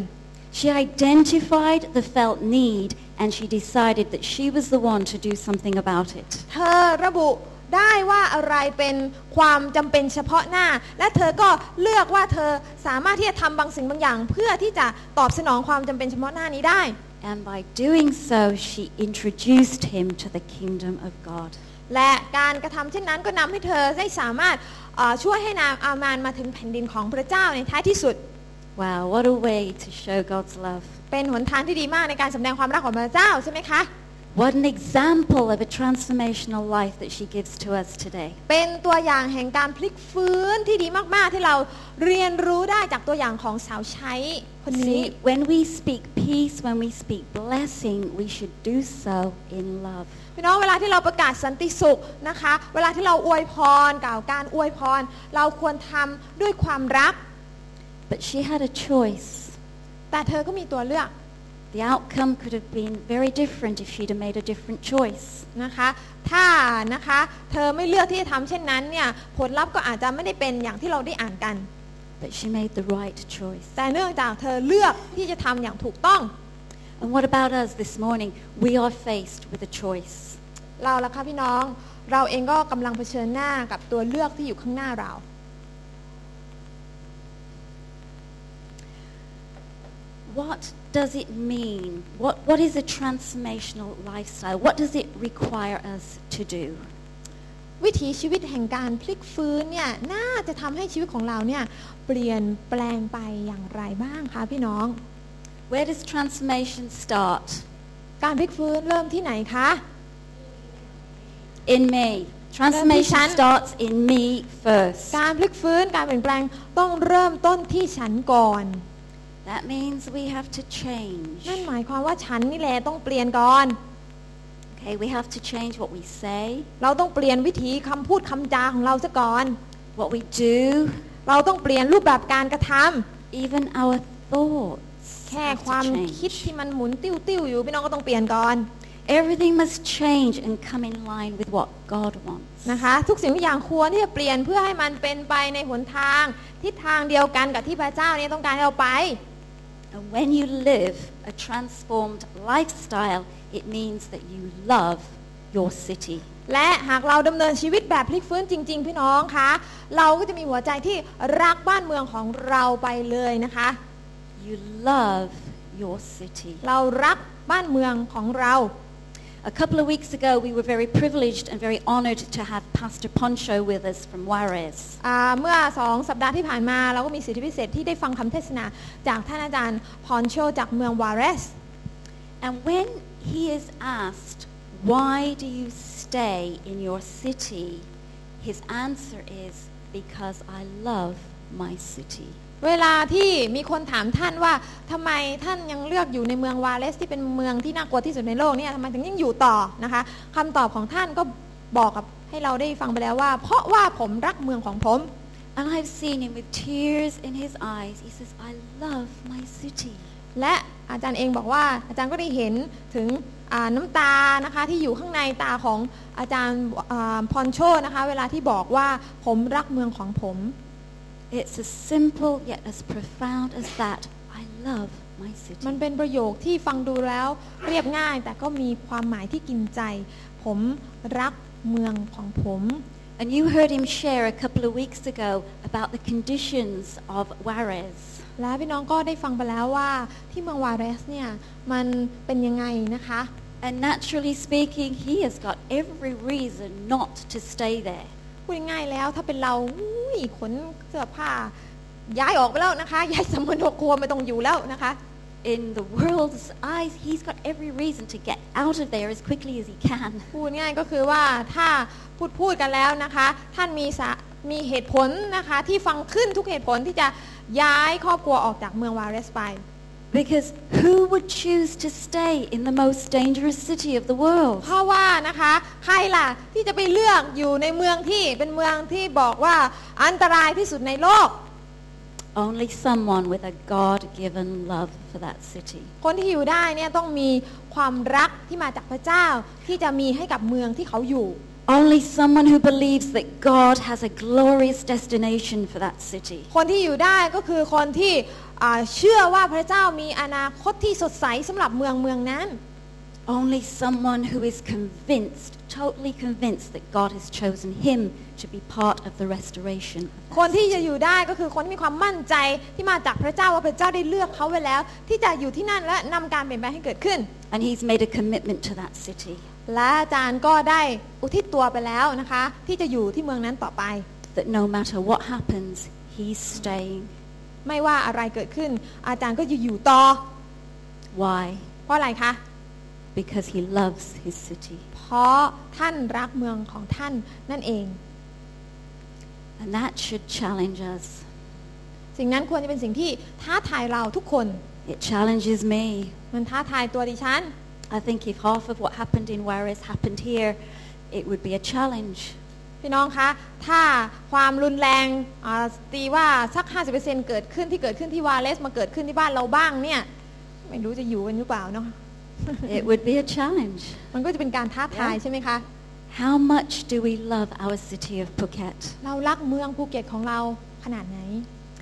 She identified the felt need and she decided that she was the one to do something about it. เธอระบุได้ว่าอะไรเป็นความจำเป็นเฉพาะหน้า และเธอก็เลือกว่าเธอสามารถที่จะทำบางสิ่งบางอย่าง เพื่อที่จะตอบสนองความจำเป็นเฉพาะหน้านี้ได้ And by doing so, she introduced him to the kingdom of God. และการกระทำเช่นนั้นก็นำให้เธอได้สามารถเอ่อช่วยให้นางอามานมาถึงแผ่นดินของพระเจ้าในท้ายที่สุด Wow, what a way to show God's love. เป็นหนทางที่ดีมากในการแสดงความรักของพระเจ้าใช่ไหมคะ What an example of a transformational life that she gives to us today. เป็นตัวอย่างแห่งการพลิกฟื้นที่ดีมาก ๆ ที่เราเรียนรู้ได้จากตัวอย่างของสาวใช้คนนี้ See, when we speak peace, when we speak blessing, we should do so in love. พี่น้องเวลาที่เราประกาศสันติสุขนะคะ เวลาที่เราอวยพรกล่าวการอวยพร เราควรทำด้วยความรัก But she had a choice. แต่เธอก็มีตัวเลือก The outcome could have been very different if she'd have made a different choice. นะคะถ้านะคะเธอไม่เลือกที่จะทำเช่นนั้นเนี่ยผลลัพธ์ก็อาจจะไม่ได้เป็นอย่างที่เราได้อ่านกัน But she made the right choice. แต่เนื่องจากเธอเลือกที่จะทำอย่างถูกต้อง And what about us this morning? We are faced with a choice. เราละคะพี่น้อง เราเองก็กำลังเผชิญหน้ากับตัวเลือกที่อยู่ข้างหน้าเรา What does it mean? What, what is a transformational lifestyle? What does it require us to do? วิถีชีวิตแห่งการพลิกฟื้นเนี่ยน่าจะทำให้ชีวิตของเราเนี่ยเปลี่ยนแปลงไปอย่างไรบ้างคะพี่น้อง Where does transformation start? การพลิกฟื้นเริ่มที่ไหนคะ In me. Transformation Revolution. starts in me first. การพลิกฟื้นการเปลี่ยนแปลงต้องเริ่มต้นที่ฉันก่อน That means we have to change. นั่นหมายความว่าฉันนี่แหละต้องเปลี่ยนก่อน Okay, we have to change what we say, เราต้องเปลี่ยนวิธีคำพูดคำจาของเราซะก่อน what we do, เราต้องเปลี่ยนรูปแบบการกระทำ even our thoughts. แค่ have ความ to คิด change. ที่มันหมุนติ้วติ้วๆอยู่พี่น้องก็ต้องเปลี่ยนก่อน Everything must change and come in line with what God wants. นะคะทุกสิ่งทุกอย่างควรที่จะเปลี่ยนเพื่อให้มันเป็นไปในหนทางทิศทางเดียวกันกับที่พระเจ้าเนี่ยต้องการให้เราไป And when you live a transformed lifestyle, it means that you love your city. และหากเราดำเนินชีวิตแบบพลิกฟื้นจริง ๆ พี่น้องคะ เราก็จะมีหัวใจที่รักบ้านเมืองของเราไปเลยนะคะ You love your city. เรารักบ้านเมืองของเรา A couple of weeks ago, we were very privileged and very honored to have Pastor Poncho with us from Juarez. อ่าเมื่อสองสัปดาห์ที่ผ่านมาเราก็มีสิทธิพิเศษที่ได้ฟังคำเทศนาจากท่านอาจารย์พรโชจากเมืองวาเรส And when he is asked, Why do you stay in your city? His answer is, Because I love my city. เวลาที่มีคนถามท่านว่าทำไมท่านยังเลือกอยู่ในเมืองวาเลสที่เป็นเมืองที่น่ากลัวที่สุดในโลกเนี่ยทำไมถึงยังอยู่ต่อนะคะคำตอบของท่านก็บอกกับให้เราได้ฟังไปแล้วว่า เพราะว่าผมรักเมืองของผม And I've seen him with tears in his eyes. He says, I love my city. และอาจารย์เองบอกว่าอาจารย์ก็ได้เห็นถึงอ่าน้ำตานะคะที่อยู่ข้างในตาของอาจารย์อ่าพรโชนะคะเวลาที่บอกว่าผมรักเมืองของผม It's as simple yet as profound as that. I love my city. มันเป็นประโยคที่ฟังดูแล้วเรียบง่าย แต่ก็มีความหมายที่กินใจ ผมรักเมืองของผม And you heard him share a couple of weeks ago about the conditions of Juarez. และพี่น้องก็ได้ฟังไปแล้วว่าที่เมืองวาเรสเนี่ยมันเป็นยังไงนะคะ And naturally speaking, he has got every reason not to stay there. พูดง่ายๆแล้ว ถ้าเป็นเราอุ้ยขนเสื้อผ้าย้ายออกไปแล้วนะคะย้ายสมุนครัวไม่ต้องอยู่แล้วนะคะ In the world's eyes, he's got every reason to get out of there as quickly as he can. พูดง่ายก็คือว่าถ้าพูดพูดกันแล้วนะคะ ท่านมีสะมีเหตุผลนะคะที่ฟังขึ้นทุกเหตุผลที่จะย้ายครอบครัวออกจากเมืองวาเรสไป Because who would choose to stay in the most dangerous city of the world? เพราะว่านะคะใครล่ะที่จะไปเลือกอยู่ในเมืองที่เป็นเมืองที่บอกว่าอันตรายที่สุดในโลก Only someone with a God-given love for that city. คนที่อยู่ได้เนี่ยต้องมีความรักที่มาจากพระเจ้า ที่จะมีให้กับเมืองที่เขาอยู่ Only someone who believes that God has a glorious destination for that city. คนที่อยู่ได้ก็คือคนที่อ่า เชื่อว่าพระเจ้ามีอนาคตที่สดใสสำหรับเมืองเมืองนั้น Only someone who is convinced, totally convinced that God has chosen him to be part of the restoration. of คน that ที่ city. จะอยู่ได้ก็คือคนที่มีความมั่นใจที่มาจากพระเจ้าว่าพระเจ้าได้เลือกเขาไว้แล้ว ที่จะอยู่ที่นั่นและนำการเปลี่ยนแปลงให้เกิดขึ้น And he's made a commitment to that city. และอาจารย์ก็ได้อุทิศตัวไปแล้วนะคะ ที่จะอยู่ที่เมืองนั้นต่อไป That no matter what happens, he's staying. ไม่ว่าอะไรเกิดขึ้น อาจารย์ก็จะอยู่ต่อ Why? เพราะอะไรคะ Because he loves his city. เพราะท่านรักเมืองของท่านนั่นเอง And that should challenge us. สิ่งนั้นควรจะเป็นสิ่งที่ท้าทายเราทุกคน It challenges me. มันท้าทายตัวดิฉัน I think if half of what happened in Juarez happened here, it would be a challenge. พี่น้องคะถ้าความรุนแรงอ่าตีว่าสัก 50%เกิดขึ้นที่เกิดขึ้นที่วาเลสมาเกิดขึ้นที่บ้านเราบ้างเนี่ยไม่รู้จะอยู่กันหรือเปล่าเนาะ It would be a challenge. มันก็จะเป็นการท้าทายใช่ไหมคะ How much do we love our city of Phuket? เรารักเมืองภูเก็ตของเราขนาดไหน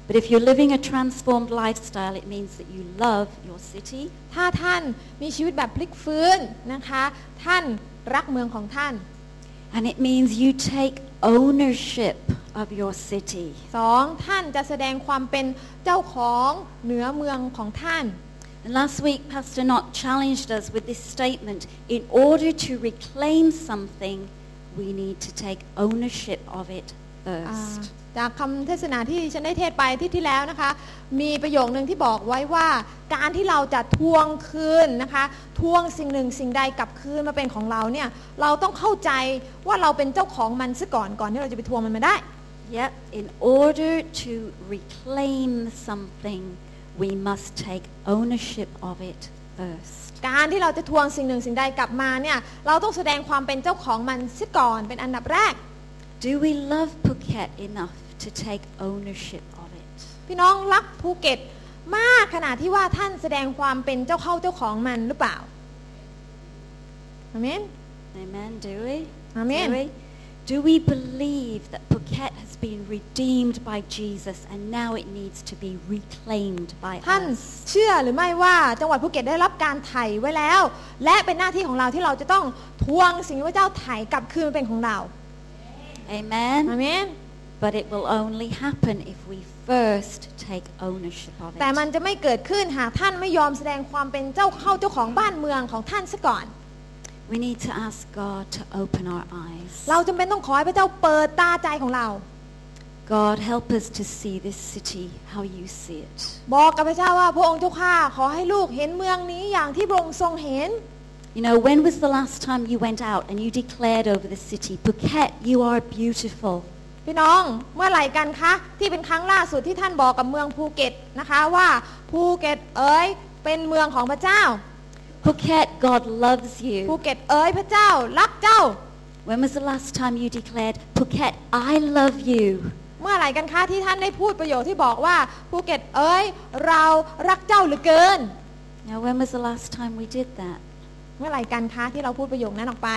But if you're living a transformed lifestyle, it means that you love your city ถ้าท่านมีชีวิตแบบพลิกฟื้นนะคะ ท่านรักเมืองของท่าน and it means you take ownership of your city. สองท่านจะแสดงความเป็นเจ้าของเหนือเมืองของท่าน And last week, Pastor Knott challenged us with this statement in order to reclaim something, we need to take ownership of it อ่า first. จากคำเทศนาที่ฉันได้เทศไปที่ที่แล้วนะคะ มีประโยคนึงที่บอกไว้ว่า การที่เราจะทวงคืนนะคะทวงสิ่งหนึ่งสิ่งใดกลับคืนมาเป็นของเราเนี่ยเราต้องเข้าใจว่าเราเป็นเจ้าของมันซะก่อนก่อนที่เราจะไปทวงมันมาได้ Yep, in order to reclaim something, we must take ownership of it first. การที่เราจะทวงสิ่งหนึ่งสิ่งใดกลับมาเนี่ยเราต้องแสดงความเป็นเจ้าของมันซะก่อนเป็นอันดับแรก Do we love Phuket enough to take ownership of it? พี่น้องรักภูเก็ตมากขนาดที่ว่าท่านแสดงความเป็นเจ้าเข้าเจ้าของมันหรือเปล่าอาเมน Amen, do we? Amen. Do we? Do we believe that Phuket has been redeemed by Jesus and now it needs to be reclaimed by ท่าน us? เชื่อหรือไม่ว่าจังหวัดภูเก็ตได้รับการไถ่ไว้แล้ว และเป็นหน้าที่ของเราที่เราจะต้องทวงสิ่งที่พระเจ้าไถ่กลับคืนมาเป็นของเรา Amen? อาเมน But it will only happen if we first take ownership of แต่มัน it. จะไม่เกิดขึ้นหากท่านไม่ยอมแสดงความเป็นเจ้าเข้าเจ้าของบ้านเมืองของท่านซะก่อน We need to ask God to open our eyes. เราจำเป็นต้องขอให้พระเจ้าเปิดตาใจของเรา God, help us to see this city how you see it. บอกกับพระเจ้าว่าพระองค์เจ้าข้าขอให้ลูกเห็นเมืองนี้อย่างที่พระองค์ทรงเห็น You know, when was the last time you went out and you declared over the city, Phuket, you are beautiful? พี่น้องเมื่อไหร่กันคะที่เป็นครั้งล่าสุดที่ท่านบอกกับเมืองภูเก็ตนะคะว่าภูเก็ตเอ๋ยเป็นเมืองของพระเจ้า Phuket, God loves you. ภูเก็ตเอ๋ยพระเจ้ารักเจ้า When was the last time you declared, Phuket, I love you? เมื่อไหร่กันคะที่ท่านได้พูดประโยคที่บอกว่าภูเก็ตเอ๋ยเรารักเจ้าเหลือเกิน Now, when was the last time we did that? เมื่อไหร่กันคะที่เราพูดประโยคนั้นออกไป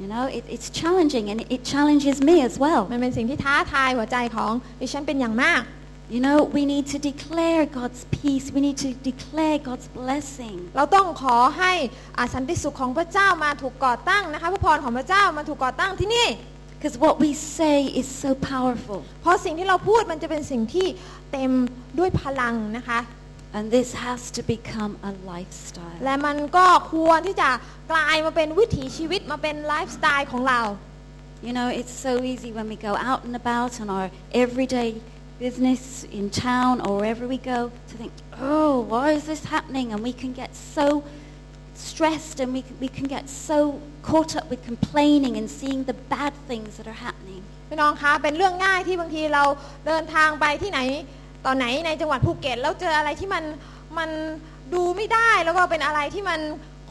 You know, it, it's challenging and it challenges me as well. มันเป็นสิ่งที่ท้าทายหัวใจของดิฉันเป็นอย่างมาก You know, we need to declare God's peace. We need to declare God's blessing. เราต้องขอให้อ่าสันติสุขของพระเจ้ามาถูกก่อตั้งนะคะพระพรของพระเจ้ามาถูกก่อตั้งที่นี่ Because what we say is so powerful. เพราะสิ่งที่เราพูดมันจะเป็นสิ่งที่เต็มด้วยพลังนะคะ And this has to become a lifestyle. และมันก็ควรที่จะกลายมาเป็นวิถีชีวิตมาเป็นไลฟ์สไตล์ของเรา You know, it's so easy when we go out and about on our everyday business in town or wherever we go to think, oh, why is this happening? And we can get so stressed and we, we can get so caught up with complaining and seeing the bad things that are happening. พี่น้องคะเป็นเรื่องง่ายที่บางทีเราเดินทางไปที่ไหน ตอนไหนในจังหวัดภูเก็ตแล้วเจออะไรที่มันมันดูไม่ได้แล้วก็เป็นอะไรที่มัน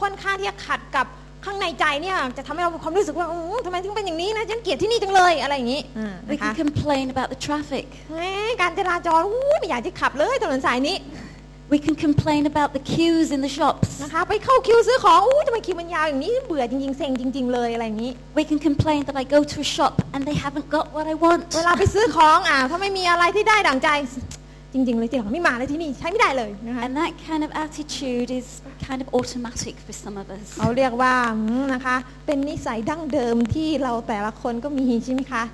ค่อนข้างที่จะขัดกับข้างในใจเนี่ยจะทำให้เรามีความรู้สึกว่าอื้อทำไมถึงเป็นอย่างนี้นะฉันเกลียดที่นี่จังเลยอะไรอย่างนี้อ่า We นะคะ can complain about the traffic. แหมการจราจรอู้ไม่อยากจะขับเลยถนนสายนี้ We can complain about the queues in the shops. นะคะไปเข้าคิวซื้อของอู้ทำไมคิวมันยาวอย่างนี้เบื่อจริงๆเซ็งจริง ๆเลยอะไรอย่างนี้ We can complain that I go to a shop and they haven't got what I want. เวลาไปซื้อของอ่าถ้าไม่มีอะไรที่ได้ดั่งใจ จริงๆเลยที่หลังไม่มาเลยที่นี่ใช้ไม่ได้เลยนะคะ And that kind of attitude is kind of automatic for some of us. เขาเรียกว่าอืมนะคะ เป็นนิสัยดั้งเดิมที่เราแต่ละคนก็มีใช่ไหมคะ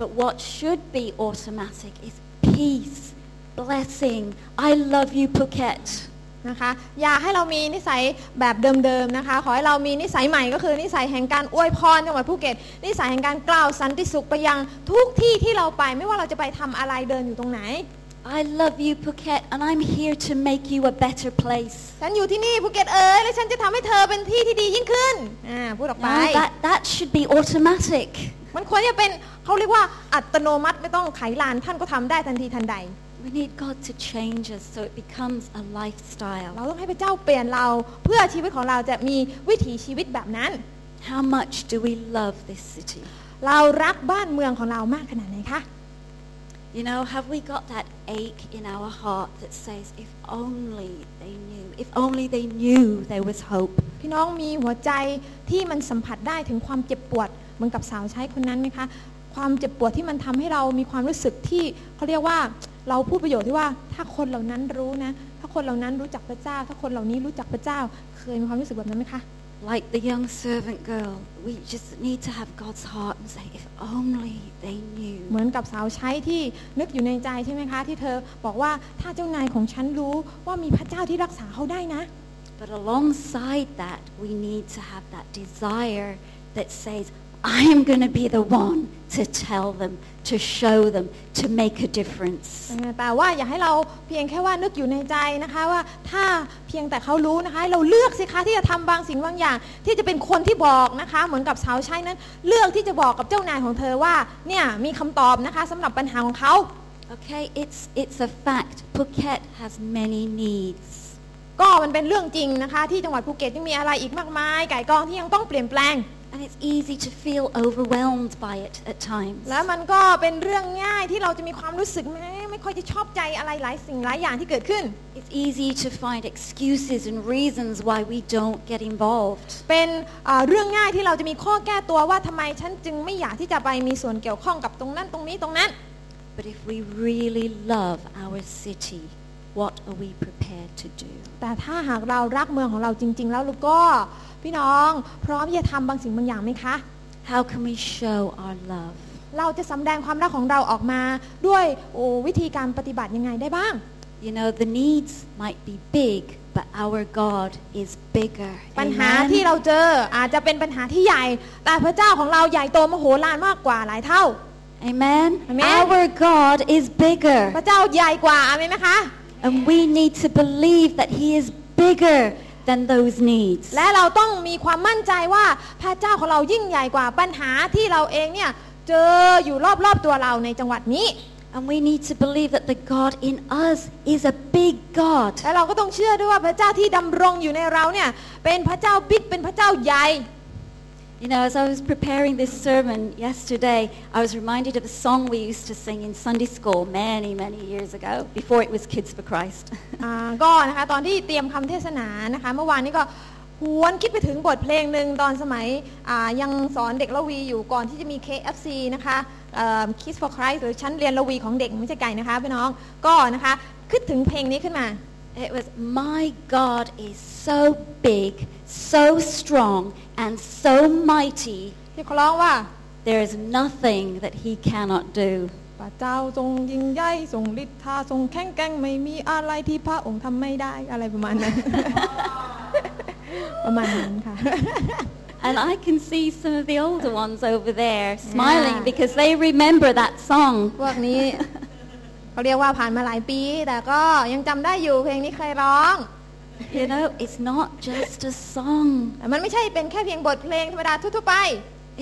But what should be automatic is peace, blessing. I love you, Phuket. นะคะอย่าให้เรามีนิสัยแบบเดิมๆนะคะ ขอให้เรามีนิสัยใหม่ก็คือนิสัยแห่งการอวยพรจังหวัดภูเก็ต นิสัยแห่งการกล่าวสันติสุขไปยังทุกที่ที่เราไป ไม่ว่าเราจะไปทำอะไรเดินอยู่ตรงไหน I love you, Phuket, and I'm here to make you a better place. ฉันอยู่ที่นี่ภูเก็ตเอ๋ยและฉันจะทำให้เธอเป็นที่ที่ดียิ่งขึ้นอ่าพูดออกไป No, that, that should be automatic. มันควรจะเป็นเขาเรียกว่าอัตโนมัติไม่ต้องไขลานท่านก็ทำได้ทันทีทันใด We need God to change us so it becomes a lifestyle. เราต้องให้พระเจ้าเปลี่ยนเราเพื่อชีวิตของเราจะมีวิถีชีวิตแบบนั้น How much do we love this city? เรารักบ้านเมืองของเรามากขนาดไหนคะ You know, have we got that ache in our heart that says, if only they knew, if only they knew there was hope? พี่น้องมีหัวใจที่มันสัมผัสได้ถึงความเจ็บปวดเหมือนกับสาวใช้คนนั้นไหมคะ ความเจ็บปวดที่มันทำให้เรามีความรู้สึกที่เขาเรียกว่าเราพูดประโยชน์ที่ว่าถ้าคนเหล่านั้นรู้นะ ถ้าคนเหล่านั้นรู้จักพระเจ้า ถ้าคนเหล่านี้รู้จักพระเจ้า เคยมีความรู้สึกแบบนั้นไหมคะ Like the young servant girl, we just need to have God's heart and say, if only they เหมื knew. อนกับสาวใช้ที่นึกอยู่ในใจใช่ไหมคะ ที่เธอบอกว่าถ้าเจ้านายของฉันรู้ว่ามีพระเจ้าที่รักษาเขาได้นะ But alongside that, we need to have that desire that says, I am going to be the one to tell them, to show them, to make a difference. แต่ว่าอย่าให้เราเพียงแค่ว่านึกอยู่ในใจนะคะว่าถ้าเพียงแต่เขารู้นะคะเราเลือกสิคะที่จะทำบางสิ่งบางอย่าง ที่จะเป็นคนที่บอกนะคะ เหมือนกับสาวใช้นั้น เลือกที่จะบอกกับเจ้านายของเธอว่าเนี่ยมีคำตอบนะคะสำหรับปัญหาของเขา Okay, it's, it's a fact. Phuket has many needs. ก็มันเป็นเรื่องจริงนะคะที่จังหวัดภูเก็ตยังมีอะไรอีกมากมายไก่กองที่ยังต้องเปลี่ยนแปลง And it's easy to feel overwhelmed by it at times. แล้วมันก็เป็นเรื่องง่ายที่เราจะมีความรู้สึกไม่ไม่ค่อยจะชอบใจอะไรหลายสิ่งหลายอย่างที่เกิดขึ้น It's easy to find excuses and reasons why we don't get involved. เป็นเอ่อเรื่องง่ายที่เราจะมีข้อแก้ตัวว่าทำไมฉันจึงไม่อยากที่จะไปมีส่วนเกี่ยวข้องกับตรงนั้นตรงนี้ตรงนั้น But if we really love our city, what are we prepared to do? แต่ถ้าหากเรารักเมืองของเราจริง ๆ แล้วลูกก็ พี่น้องพร้อมที่จะทำบางสิ่งบางอย่างไหมคะ How can we show our love? เราจะสำแดงความรักของเราออกมาด้วยโอ้วิธีการปฏิบัติยังไงได้บ้าง You know, the needs might be big, but our God is bigger. ปัญหา Amen? ที่เราเจออาจจะเป็นปัญหาที่ใหญ่ แต่พระเจ้าของเราใหญ่โตมโหฬารมากกว่าหลายเท่า Amen? Amen. Our God is พ bigger. ระเจ้าใหญ่กว่าอาเมนไหมคะ And we need to believe that He is bigger than those needs. และเราต้องมีความมั่นใจว่าพระเจ้าของเรายิ่งใหญ่กว่าปัญหาที่เราเองเนี่ยเจออยู่รอบๆตัวเราในจังหวัดนี้ And we need to believe that the God in us is a big God. และเราก็ต้องเชื่อด้วยว่าพระเจ้าที่ดำรงอยู่ในเราเนี่ยเป็นพระเจ้าบิ๊กเป็นพระเจ้าใหญ่ You know, as I was preparing this sermon yesterday, I was reminded of a song we used to sing in Sunday school many, many years ago, before it was Kids for Christ. อ่าก็นะคะตอนที่เตรียมคำเทศนานะคะเมื่อวานนี้ก็หวนคิดไปถึงบทเพลงหนึ่งตอนสมัยอ่ายังสอนเด็กละวีอยู่ก่อนที่จะมี KFC นะคะเอ่อ Kids for Christ หรือชั้นเรียนละวีของเด็กไม่ใช่ไก่นะคะพี่น้องก็นะคะคิดถึงเพลงนี้ขึ้นมา It was, My God is so big, so strong, and so mighty, ที่เขาร้องว่า there is nothing that he cannot do. พระเจ้าทรงยิ่งใหญ่ทรงฤทธาทรงแข็งแกร่งไม่มีอะไรที่พระองค์ทำไม่ได้อะไรประมาณนั้นประมาณนั้นค่ะ And I can see some of the older ones over there smiling Yeah. because they remember that song. พวกนี้เขาเรียกว่าผ่านมาหลายปี แต่ก็ยังจำได้อยู่เพลงนี้เคยร้อง You know, it's not just a song. แต่มันไม่ใช่เป็นแค่เพียงบทเพลงธรรมดาทั่วๆไป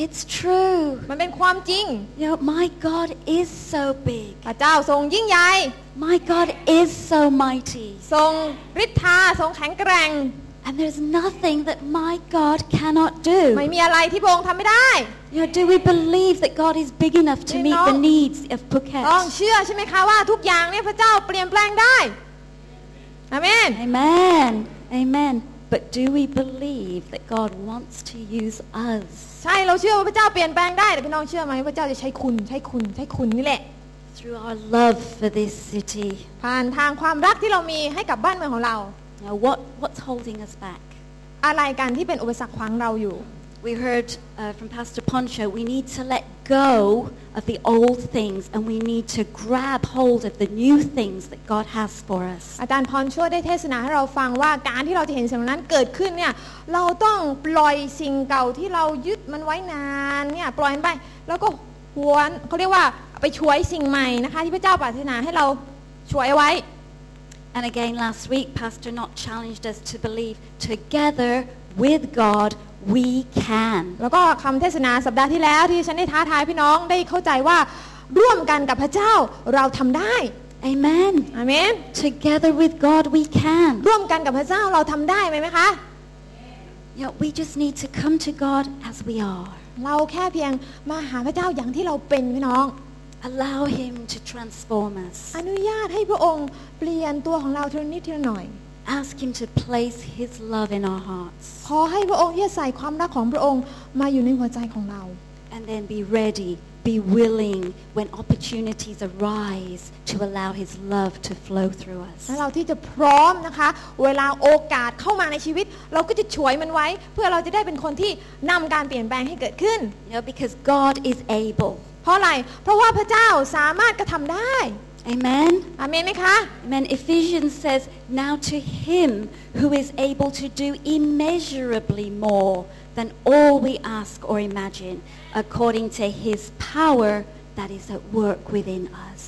It's true. มันเป็นความจริง You know, my God is so big. พระเจ้าทรงยิ่งใหญ่ My God is so mighty. ทรงฤทธาทรงแข็งแกร่ง And there's nothing that my God cannot do. ไม่มีอะไรที่พระองค์ทำไม่ได้ You know, do we believe that God is big enough to You meet the know- needs of ต้อง Phuket? เชื่อใช่ไหมคะว่าทุกอย่างเนี่ยพระเจ้าเปลี่ยนแปลงได้ อาเมน Amen. Amen. But do we believe that God wants to use us ใช่เราเชื่อว่าพระเจ้าเปลี่ยนแปลงได้แต่พี่น้องเชื่อไหมพระเจ้าจะใช้คุณใช้คุณใช้คุณนี่แหละ through our love for this city? ผ่านทางความรักที่เรามีให้กับบ้านเมืองของเรา Now, what, what's holding us back? อะไรกันที่เป็นอุปสรรคขวางเราอยู่ We heard uh, from Pastor Poncho, we need to let go of the old things and we need to grab hold of the new things that God has for us. อาจารย์พรช่วยได้เทศนาให้เราฟังว่าการที่เราจะเห็นสิ่งเหล่านั้นเกิดขึ้นเนี่ยเราต้องปล่อยสิ่งเก่าที่เรายึดมันไว้นานเนี่ยปล่อยมันไปแล้วก็หวนเขาเรียกว่าไปช่วยสิ่งใหม่นะคะที่พระเจ้าปรารถนาให้เราช่วยไว้ And again, last week, Pastor Knott challenged us to believe together with God we can. แล้วก็คำเทศนาสัปดาห์ที่แล้วที่ฉันได้ท้าทายพี่น้องได้เข้าใจว่าร่วมกันกับพระเจ้าเราทำได้ Amen. อาเมน Together with God we can. ร่วมกันกับพระเจ้าเราทำได้ไหมไหมคะ You know, we just need to come to God as we are. เราแค่เพียงมาหาพระเจ้าอย่างที่เราเป็นพี่น้อง Allow Him to transform us. อนุญาตให้พระองค์เปลี่ยนตัวของเราทีละนิดทีละหน่อย Ask Him to place His love in our hearts. ขอให้พระองค์ที่จะใส่ความรักของพระองค์มาอยู่ในหัวใจของเรา And then be ready, be willing when opportunities arise to allow His love to flow through us. และเราที่จะพร้อมนะคะ เวลาโอกาสเข้ามาในชีวิต เราก็จะฉวยมันไว้ เพื่อเราจะได้เป็นคนที่นำการเปลี่ยนแปลงให้เกิดขึ้น You know, because God is able. เพราะอะไร เพราะว่าพระเจ้าสามารถกระทำได้ Amen. อาเมนไหมคะ Amen. Ephesians says, Now to him who is able to do immeasurably more than all we ask or imagine, according to his power that is at work within us.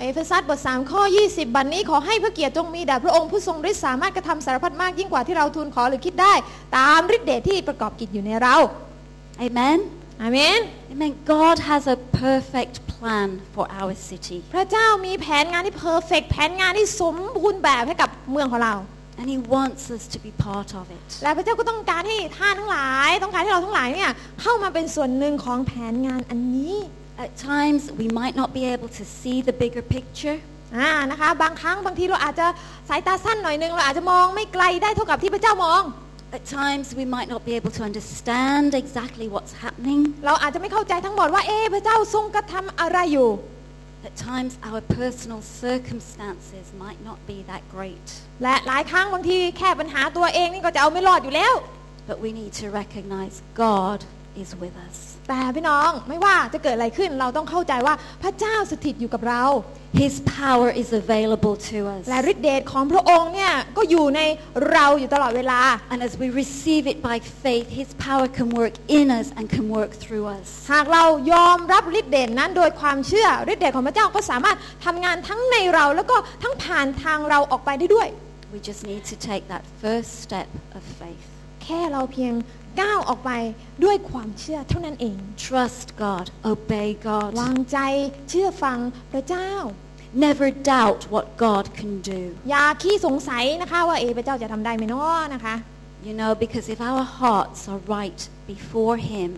เอเฟซัสบท3ข้อ 20 บัดนนี้ขอให้พระเกียรติจงมีแด่พระองค์ผู้ทรงฤทธิ์สามารถกระทำสารพัดมากยิ่งกว่าที่เราทูลขอหรือคิดได้ ตามฤทธิ์เดชที่ประกอบกิจอยู่ในเรา Amen. อาเมน Amen. God has a perfect plan for our city. พระเจ้ามีแผนงานที่ perfect แผนงานที่สมบูรณ์แบบให้กับเมืองของเรา And he wants us to be part of it. และพระเจ้าก็ต้องการให้ท่านทั้งหลาย ต้องการให้เราทั้งหลายเนี่ยเข้ามาเป็นส่วนหนึ่งของแผนงานอันนี้ At times, we might not be able to see the bigger picture. อ่านะคะบางครั้งบางทีเราอาจจะสายตาสั้นหน่อยนึงเราอาจจะมองไม่ไกลได้เท่ากับที่พระเจ้ามอง At times, we might not be able to understand exactly what's happening. เราอาจจะไม่เข้าใจทั้งหมดว่าเอ๊ะพระเจ้าทรงกระทำอะไรอยู่ At times, our personal circumstances might not be that great. และหลายครั้งบางทีแค่ปัญหาตัวเองนี่ก็จะเอาไม่รอดอยู่แล้ว But we need to recognize God is with us. แต่พี่น้องไม่ว่าจะเกิดอะไรขึ้นเราต้องเข้าใจว่าพระเจ้าสถิตอยู่กับเรา His power is available to us. และฤทธิเดชของพระองค์เนี่ยก็อยู่ในเราอยู่ตลอดเวลา And as we receive it by faith, His power can work in us and can work through us. หากเรายอมรับฤทธิเดชนั้นโดยความเชื่อฤทธิเดชของพระเจ้าก็สามารถทำงานทั้งในเราแล้วก็ทั้งผ่านทางเราออกไปได้ด้วย We just need to take that first step of faith. แค่เราเพียง ก้าวออกไปด้วยความเชื่อเท่านั้นเอง Trust God, obey วา God. งใจเชื่อฟังพระเจ้า Never doubt what God can do. อย่าขี้สงสัยนะคะว่าเอะพระเจ้าจะทำได้ไหมเนาะนะคะ You know, because if our hearts are right before Him,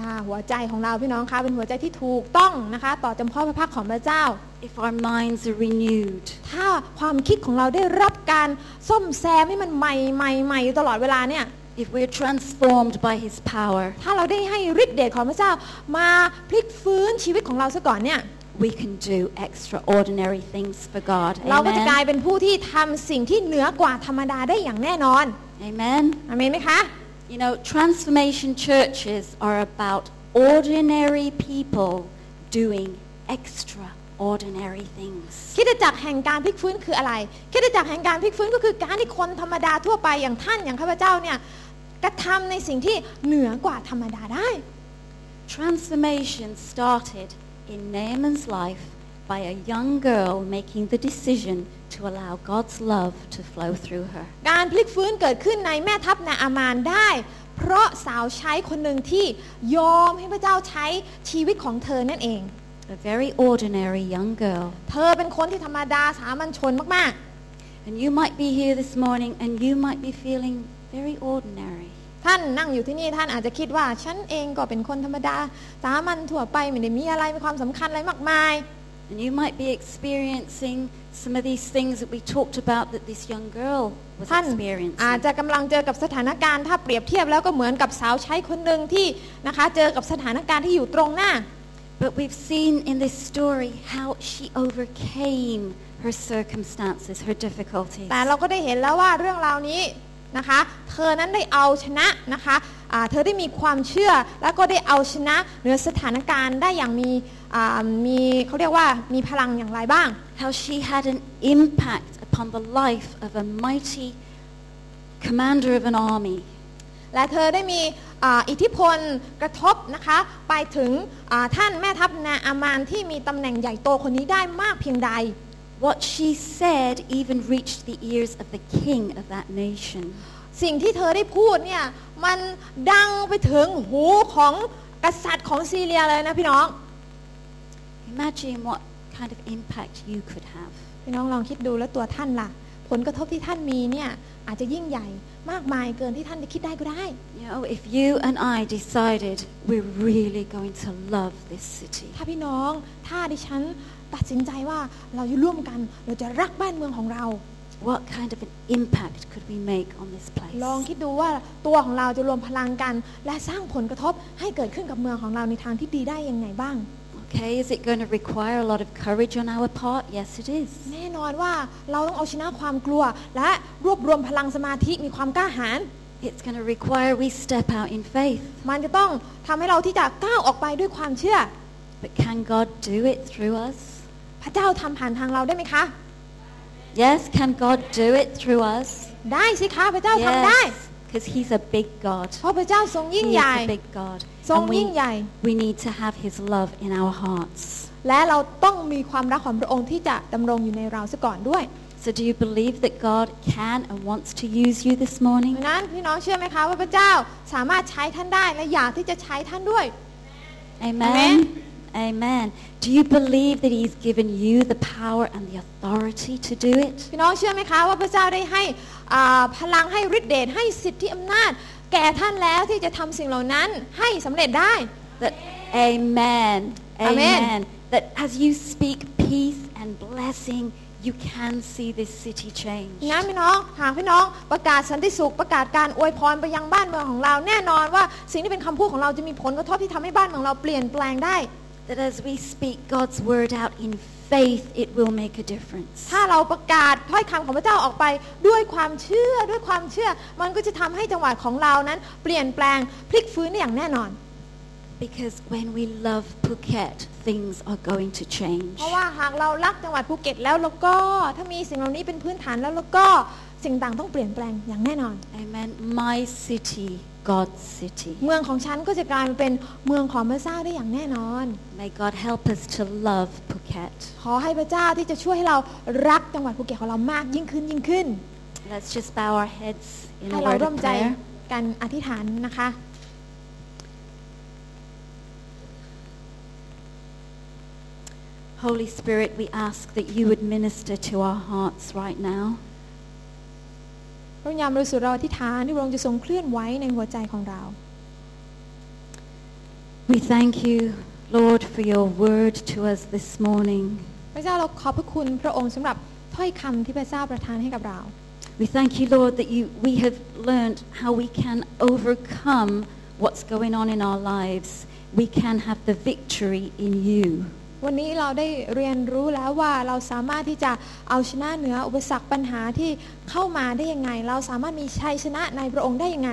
ถ้าหัวใจของเราพี่น้องคะเป็นหัวใจที่ถูกต้องนะคะต่อจำเพาะพระพักของพระเจ้า if our minds are renewed, ถ้าความคิดของเราได้รับการซ่อมแซมให้มันใหม่ใหม่ใหม่อยู่ตลอดเวลาเนี่ย if we're transformed by His power, ถ้าเราได้ให้ฤทธิ์เดชของพระเจ้ามาพลิกฟื้นชีวิตของเราซะก่อนเนี่ย we can do extraordinary things for God. เราก็จะกลาย Amen. เป็นผู้ที่ทำสิ่งที่เหนือกว่าธรรมดาได้อย่างแน่นอน Amen. อเมนไหมคะ You know, transformation churches are about ordinary people doing extraordinary things. คริดจักรแห่งการพลิกฟื้นคืออะไรคริดจักรแห่งการพลิกฟื้นก็คือการที่คนธรรมดาทั่วไปอย่างท่านอย่างข้าพเจ้าเนี่ย กระทำในสิ่งที่เหนือกว่าธรรมดาได้ Transformation started in Naaman's life by a young girl making the decision to allow God's love to flow through her. การพลิกฟื้นเกิดขึ้นในแม่ทัพนาอามานได้ เพราะสาวใช้คนหนึ่งที่ยอมให้พระเจ้าใช้ชีวิตของเธอนั่นเอง A very ordinary young girl. เธอเป็นคนที่ธรรมดาสามัญชนมาก And you might be here this morning and you might be feeling very ordinary. ๆท่านนั่งอยู่ที่นี่ท่านอาจจะคิดว่า ฉันเองก็เป็นคนธรรมดาสามัญทั่วไปไม่ได้มีอะไรมีความสำคัญอะไรมากมาย And you might be experiencing some of these things that we talked about that this young girl was ท่าน experiencing. อาจจะกำลังเจอกับสถานการณ์ถ้าเปรียบเทียบแล้วก็เหมือนกับสาวใช้คนหนึ่งที่นะคะเจอกับสถานการณ์ที่อยู่ตรงหน้า But we've seen in this story how she overcame her circumstances, her difficulties. แต่เราก็ได้เห็นแล้วว่าเรื่องราวนี้ นะคะ เธอนั้นได้เอาชนะนะคะอ่าเธอได้มีความเชื่อแล้วก็ได้เอาชนะเหนือสถานการณ์ได้อย่างมีอ่ามีเขาเรียกว่ามีพลังอย่างไรบ้าง How she had an impact upon the life of a mighty commander of an army. และเธอได้มีอ่าอิทธิพลกระทบนะคะไปถึงอ่าท่านแม่ทัพนาอามานที่มีตำแหน่งใหญ่โตคนนี้ได้มากเพียงใด What she said even reached the ears of the king of that nation. สิ่งที่เธอได้พูดเนี่ยมันดังไปถึงหูของกษัตริย์ของซีเรียเลยนะพี่น้อง Imagine what kind of impact you could have. พี่น้องลองคิดดูแล้วตัวท่านล่ะ ผลกระทบที่ท่านมีเนี่ยอาจจะยิ่งใหญ่มากมายเกินที่ท่านจะคิดได้ก็ได้ You know, if you and I decided we're really going to love this city, ถ้าพี่น้องถ้าดิฉัน ตัดสินใจว่าเราจะร่วมกันเราจะรักบ้านเมืองของเรา what kind of an impact could we make on this place? ลองคิดดูว่าตัวของเราจะรวมพลังกัน และสร้างผลกระทบให้เกิดขึ้นกับเมืองของเราในทางที่ดีได้ยังไงบ้าง Okay, is it going to require a lot of courage on our part? Yes, it is. แน่นอนว่าเราต้องเอาชนะความกลัว และรวบรวมพลังสมาธิมีความกล้าหาญ It's going to require we step out in faith. มันจะต้องทำให้เราที่จะก้าวออกไปด้วยความเชื่อ But can God do it through us? พระเจ้าทำผ่านทางเราได้ไหมคะ Yes, can God do it through us? ได้สิคะพระเจ้าทำได้ Yes, because He's a big God. เพราะพระเจ้าทรงยิ่ง He ใหญ่ is a big God. ทรง And ยิ่ง we, ใหญ่ we need to have His love in our hearts. และเราต้องมีความรักของพระองค์ที่จะดำรงอยู่ในเราซะก่อนด้วย So do you believe that God can and wants to use you this ดั morning? งนั้นพี่น้องเชื่อไหมคะว่าพระเจ้าสามารถใช้ท่านได้และอยากที่จะใช้ท่านด้วย Amen. Amen. Do you believe that He's given you the power and the authority to do it? พี่น้องเชื่อไหมคะว่าพระเจ้าได้ให้อ่าพลังให้ฤทธิ์เดชให้สิทธิอำนาจ แก่ท่านแล้วที่จะทำสิ่งเหล่านั้นให้สำเร็จได้ That Amen. Amen. Amen. That as you speak peace and blessing, you can see this city change. งั้นพี่น้องหากพี่น้องประกาศสันติสุขประกาศการอวยพรไปยังบ้านเมืองของเรา แน่นอนว่าสิ่งที่เป็นคำพูดของเราจะมีผลกระทบที่ทำให้บ้านเมืองเราเปลี่ยนแปลงได้ That as we speak God's word out in faith, it will make a difference. ถ้าเราประกาศถ้อยคำของพระเจ้าออกไปด้วยความเชื่อด้วยความเชื่อ มันก็จะทำให้จังหวัดของเรานั้น เปลี่ยนแปลงพลิกฟื้นได้อย่างแน่นอน Because when we love Phuket, things are going to change. เพราะว่าหากเรารักจังหวัดภูเก็ตแล้วแล้วก็ถ้ามีสิ่งเหล่านี้เป็นพื้นฐานแล้วแล้วก็สิ่งต่างต้องเปลี่ยนแปลงอย่างแน่นอน Amen. My city, God's city. เมืองของฉันก็จะกลายมาเป็นเมืองของพระเจ้าได้อย่างแน่นอน May God help us to love Phuket. ขอให้พระเจ้าที่จะช่วยให้เรารักจังหวัดภูเก็ตของเรามากยิ่งขึ้นยิ่งขึ้น Let's just bow our heads in ให้ a เรา word ร่วม of ใจ prayer. กันอธิษฐานนะคะ Holy Spirit, we ask that you would minister to our hearts right now. พระวิญญาณบริสุทธิ์เราอธิษฐานที่พระองค์จะทรงเคลื่อนไหวในหัวใจของเรา We thank you, Lord, for your word to us this morning. พระเจ้าเราขอบพระคุณพระองค์สำหรับถ้อยคำที่พระเจ้าประทานให้กับเรา We thank you, Lord, that you, we have learned how we can overcome what's going on in our lives. We can have the victory in you. วันนี้เราได้เรียนรู้แล้วว่าเราสามารถที่จะเอาชนะเหนืออุปสรรคปัญหาที่เข้ามาได้ยังไง เราสามารถมีชัยชนะในพระองค์ได้ยังไง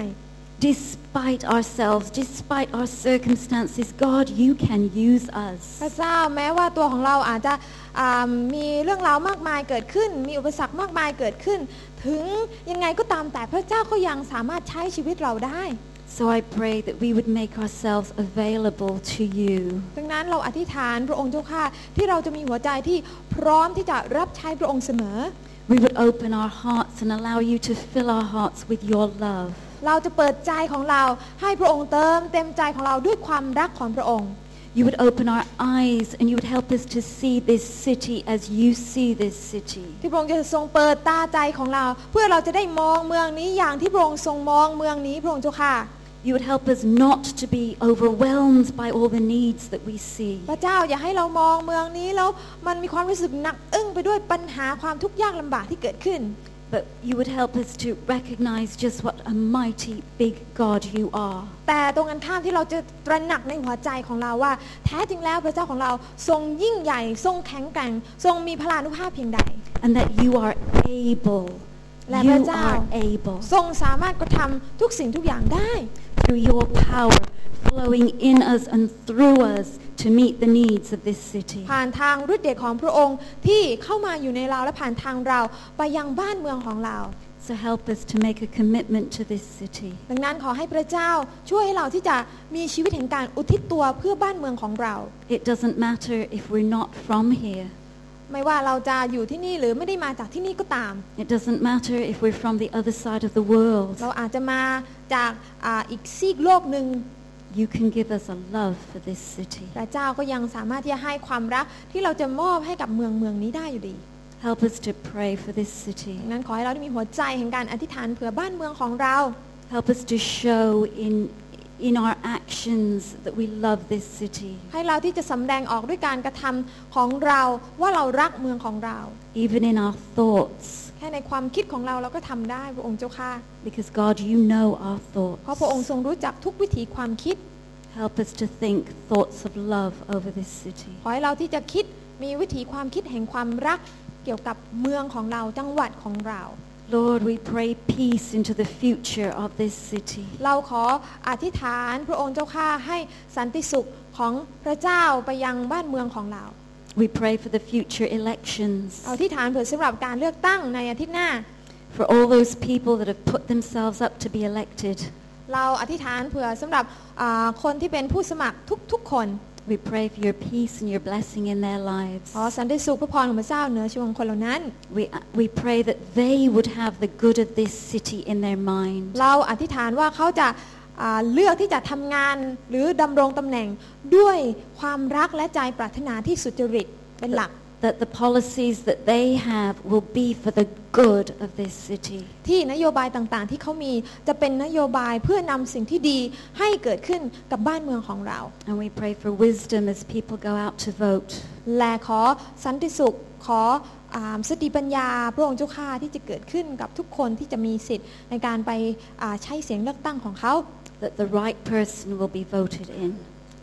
Despite ourselves, despite our circumstances, God, you can use พ us. ระเจ้าแม้ว่าตัวของเราอาจจะอ่ามีเรื่องราวมากมายเกิดขึ้น มีอุปสรรคมากมายเกิดขึ้น ถึงยังไงก็ตามแต่พระเจ้าก็ยังสามารถใช้ชีวิตเราได้ So I pray that we would make ourselves available to you. ดังนั้นเราอธิษฐานพระองค์เจ้าค่ะที่เราจะมีหัวใจที่พร้อมที่จะรับใช้พระองค์เสมอ We would open our hearts and allow you to fill our hearts with your love. เราจะเปิดใจของเราให้พระองค์เติมเต็มใจของเราด้วยความรักของพระองค์ You would open our eyes and you would help us to see this city as you see this city. ที่พระองค์จะทรงเปิดตาใจของเรา เพื่อเราจะได้มองเมืองนี้อย่างที่พระองค์ทรงมองเมืองนี้พระองค์เจ้าค่ะ You would help us not to be overwhelmed by all the needs that we see. พระเจ้าอย่าให้เรามองเมืองนี้แล้วมันมีความรู้สึกหนักอึ้งไปด้วยปัญหาความทุกข์ยากลำบากที่เกิดขึ้น But you would help us to recognize just what a mighty big God you are. แต่ตรงกันข้ามที่เราจะตระหนักในหัวใจของเราว่า แท้จริงแล้วพระเจ้าของเราทรงยิ่งใหญ่ ทรงแข็งแกร่ง ทรงมีพลานุภาพเพียงใด And that you are able. และพ You ระเจ้า are able. ทรงสามารถกระทำทุกสิ่งทุกอย่างได้ Through your power flowing in us and through us to meet the needs of this city. ผ่านทางฤทธิ์เดชของพระองค์ที่เข้ามาอยู่ในเราและผ่านทางเราไปยังบ้านเมืองของเรา So help us to make a commitment to this city. ดังนั้นขอให้พระเจ้าช่วยให้เราที่จะมีชีวิตแห่งการอุทิศตัวเพื่อบ้านเมืองของเรา It doesn't matter if we're not from here. ไม่ว่าเราจะอยู่ที่นี่หรือไม่ได้มาจากที่นี่ก็ตาม It doesn't matter if we're from the other side of the world. เราอาจจะมา จากอาอีกซีกโลกหนึ่ง You can give us a love for this city. พระเจ้าก็ยังสามารถที่จะให้ความรักที่เราจะมอบให้กับเมืองเมืองนี้ได้อยู่ดี Help us to pray for this city. ดังนั้นขอให้เราได้มีหัวใจแห่งการอธิษฐานเผื่อบ้านเมืองของเรา Help us to show in, in our actions that we love this city. ให้เราที่จะสำแดงออกด้วยการกระทำของเราว่าเรารักเมืองของเรา Even in our thoughts. แค่ในความคิดของเราเราก็ทำได้พระองค์เจ้าค่ะ Because God, you know our เพราะพระองค์ thoughts. ทรงรู้จักทุกวิถีความคิด Help us to think thoughts of love over this city. ขอให้เราที่จะคิดมีวิถีความคิดแห่งความรักเกี่ยวกับเมืองของเราจังหวัดของเรา Lord, we pray peace into the future of this city. เราขออธิษฐานพระองค์เจ้าข้าให้สันติสุขของพระเจ้าไปยังบ้านเมืองของเรา We pray for the future elections. เอาอธิษฐานเผื่อสำหรับการเลือกตั้งในอาทิตย์หน้า For all those people that have put themselves up to be elected. เราอธิษฐานเผื่อสำหรับอ่าคนที่เป็นผู้สมัครทุกๆ คน We pray for your peace and your blessing in their lives. ขอสันติสุขพระพรของพระเจ้าเหนือชีวิตของคนเหล่านั้น We, we pray that they would have the good of this city in their mind. เราอธิษฐานว่าเขาจะอ่า เลือกที่จะทำงานหรือดำรงตำแหน่งด้วยความรักและใจปรารถนาที่สุจริตเป็นหลัก That the policies that they have will be for the good of this city. ที่นโยบายต่างๆ ที่เขามีจะเป็นนโยบายเพื่อนำสิ่งที่ดีให้เกิดขึ้นกับบ้านเมืองของเรา And we pray for wisdom as people go out to vote. และขอสันติสุขขออาสติปัญญาพระองค์เจ้าข้าที่จะเกิดขึ้นกับทุกคนที่จะมีสิทธิ์ในการไปอ่าใช้เสียงเลือกตั้งของเขา That the right person will be voted in.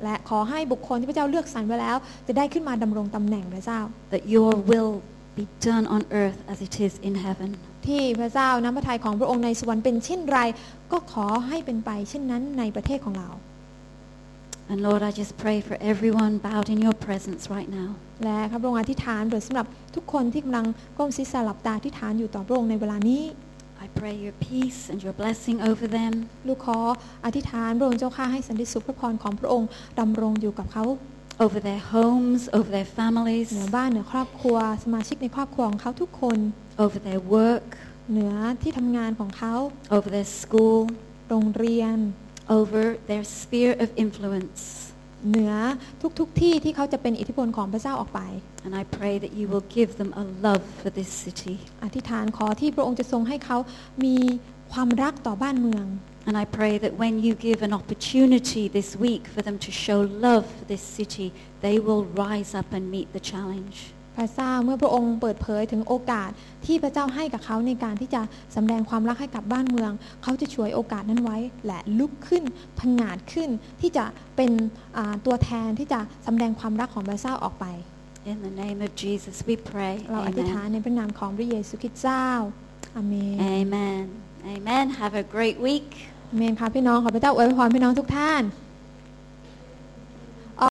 และขอให้บุคคลที่พระเจ้าเลือกสรรไว้แล้ว จะได้ขึ้นมาดำรงตำแหน่งพระเจ้า That your will be done on earth as it is in heaven. ที่พระเจ้าน้ำพระทัยของพระองค์ในสวรรค์เป็นเช่นไร ก็ขอให้เป็นไปเช่นนั้นในประเทศของเรา And Lord, I just pray for everyone bowed in your presence right now. และครับพระองค์อธิษฐานโดยสำหรับทุกคนที่กำลังก้มศีรษะหลับตาอธิษฐานอยู่ต่อพระองค์ในเวลานี้ I pray your peace and your blessing over them. ลูกขออธิษฐานพระองค์เจ้าข้าให้สันติสุขพระพรของพระองค์ดำรงอยู่กับเขา over their homes, over their families, เหนือบ้านเหนือครอบครัว สมาชิกในครอบครัวของเขาทุกคน over their work, เหนือที่ทำงานของเขา over their school, โรงเรียน over their sphere of influence. เหนือทุกๆทที่ที่เขาจะเป็นอิทธิพลของพระเจ้าออกไป And I pray that you will give them a love for this city. อธิษฐานขอที่พระองค์จะทรงให้เขามีความรักต่อบ้านเมือง And I pray that when you give an opportunity this week for them to show love for this city, they will rise up and meet the challenge. พระเจ้าเมื่อพระองค์เปิดเผยถึงโอกาสที่พระเจ้าให้กับเขาในการที่จะสำแดงความรักให้กับบ้านเมือง เขาจะช่วยโอกาสนั้นไว้ และลุกขึ้นพังงาดขึ้นที่จะเป็นอ่าตัวแทนที่จะสำแดงความรักของพระเจ้าออกไป In the name of Jesus, we pray. เราอธิษฐาน Amen. ในพระนามของพระเยซูคริสต์เจ้าอาเมน Amen. Amen. Have a great week. อาเมนค่ะพี่น้องขอพระเจ้าอวยพรพี่น้องทุกท่าน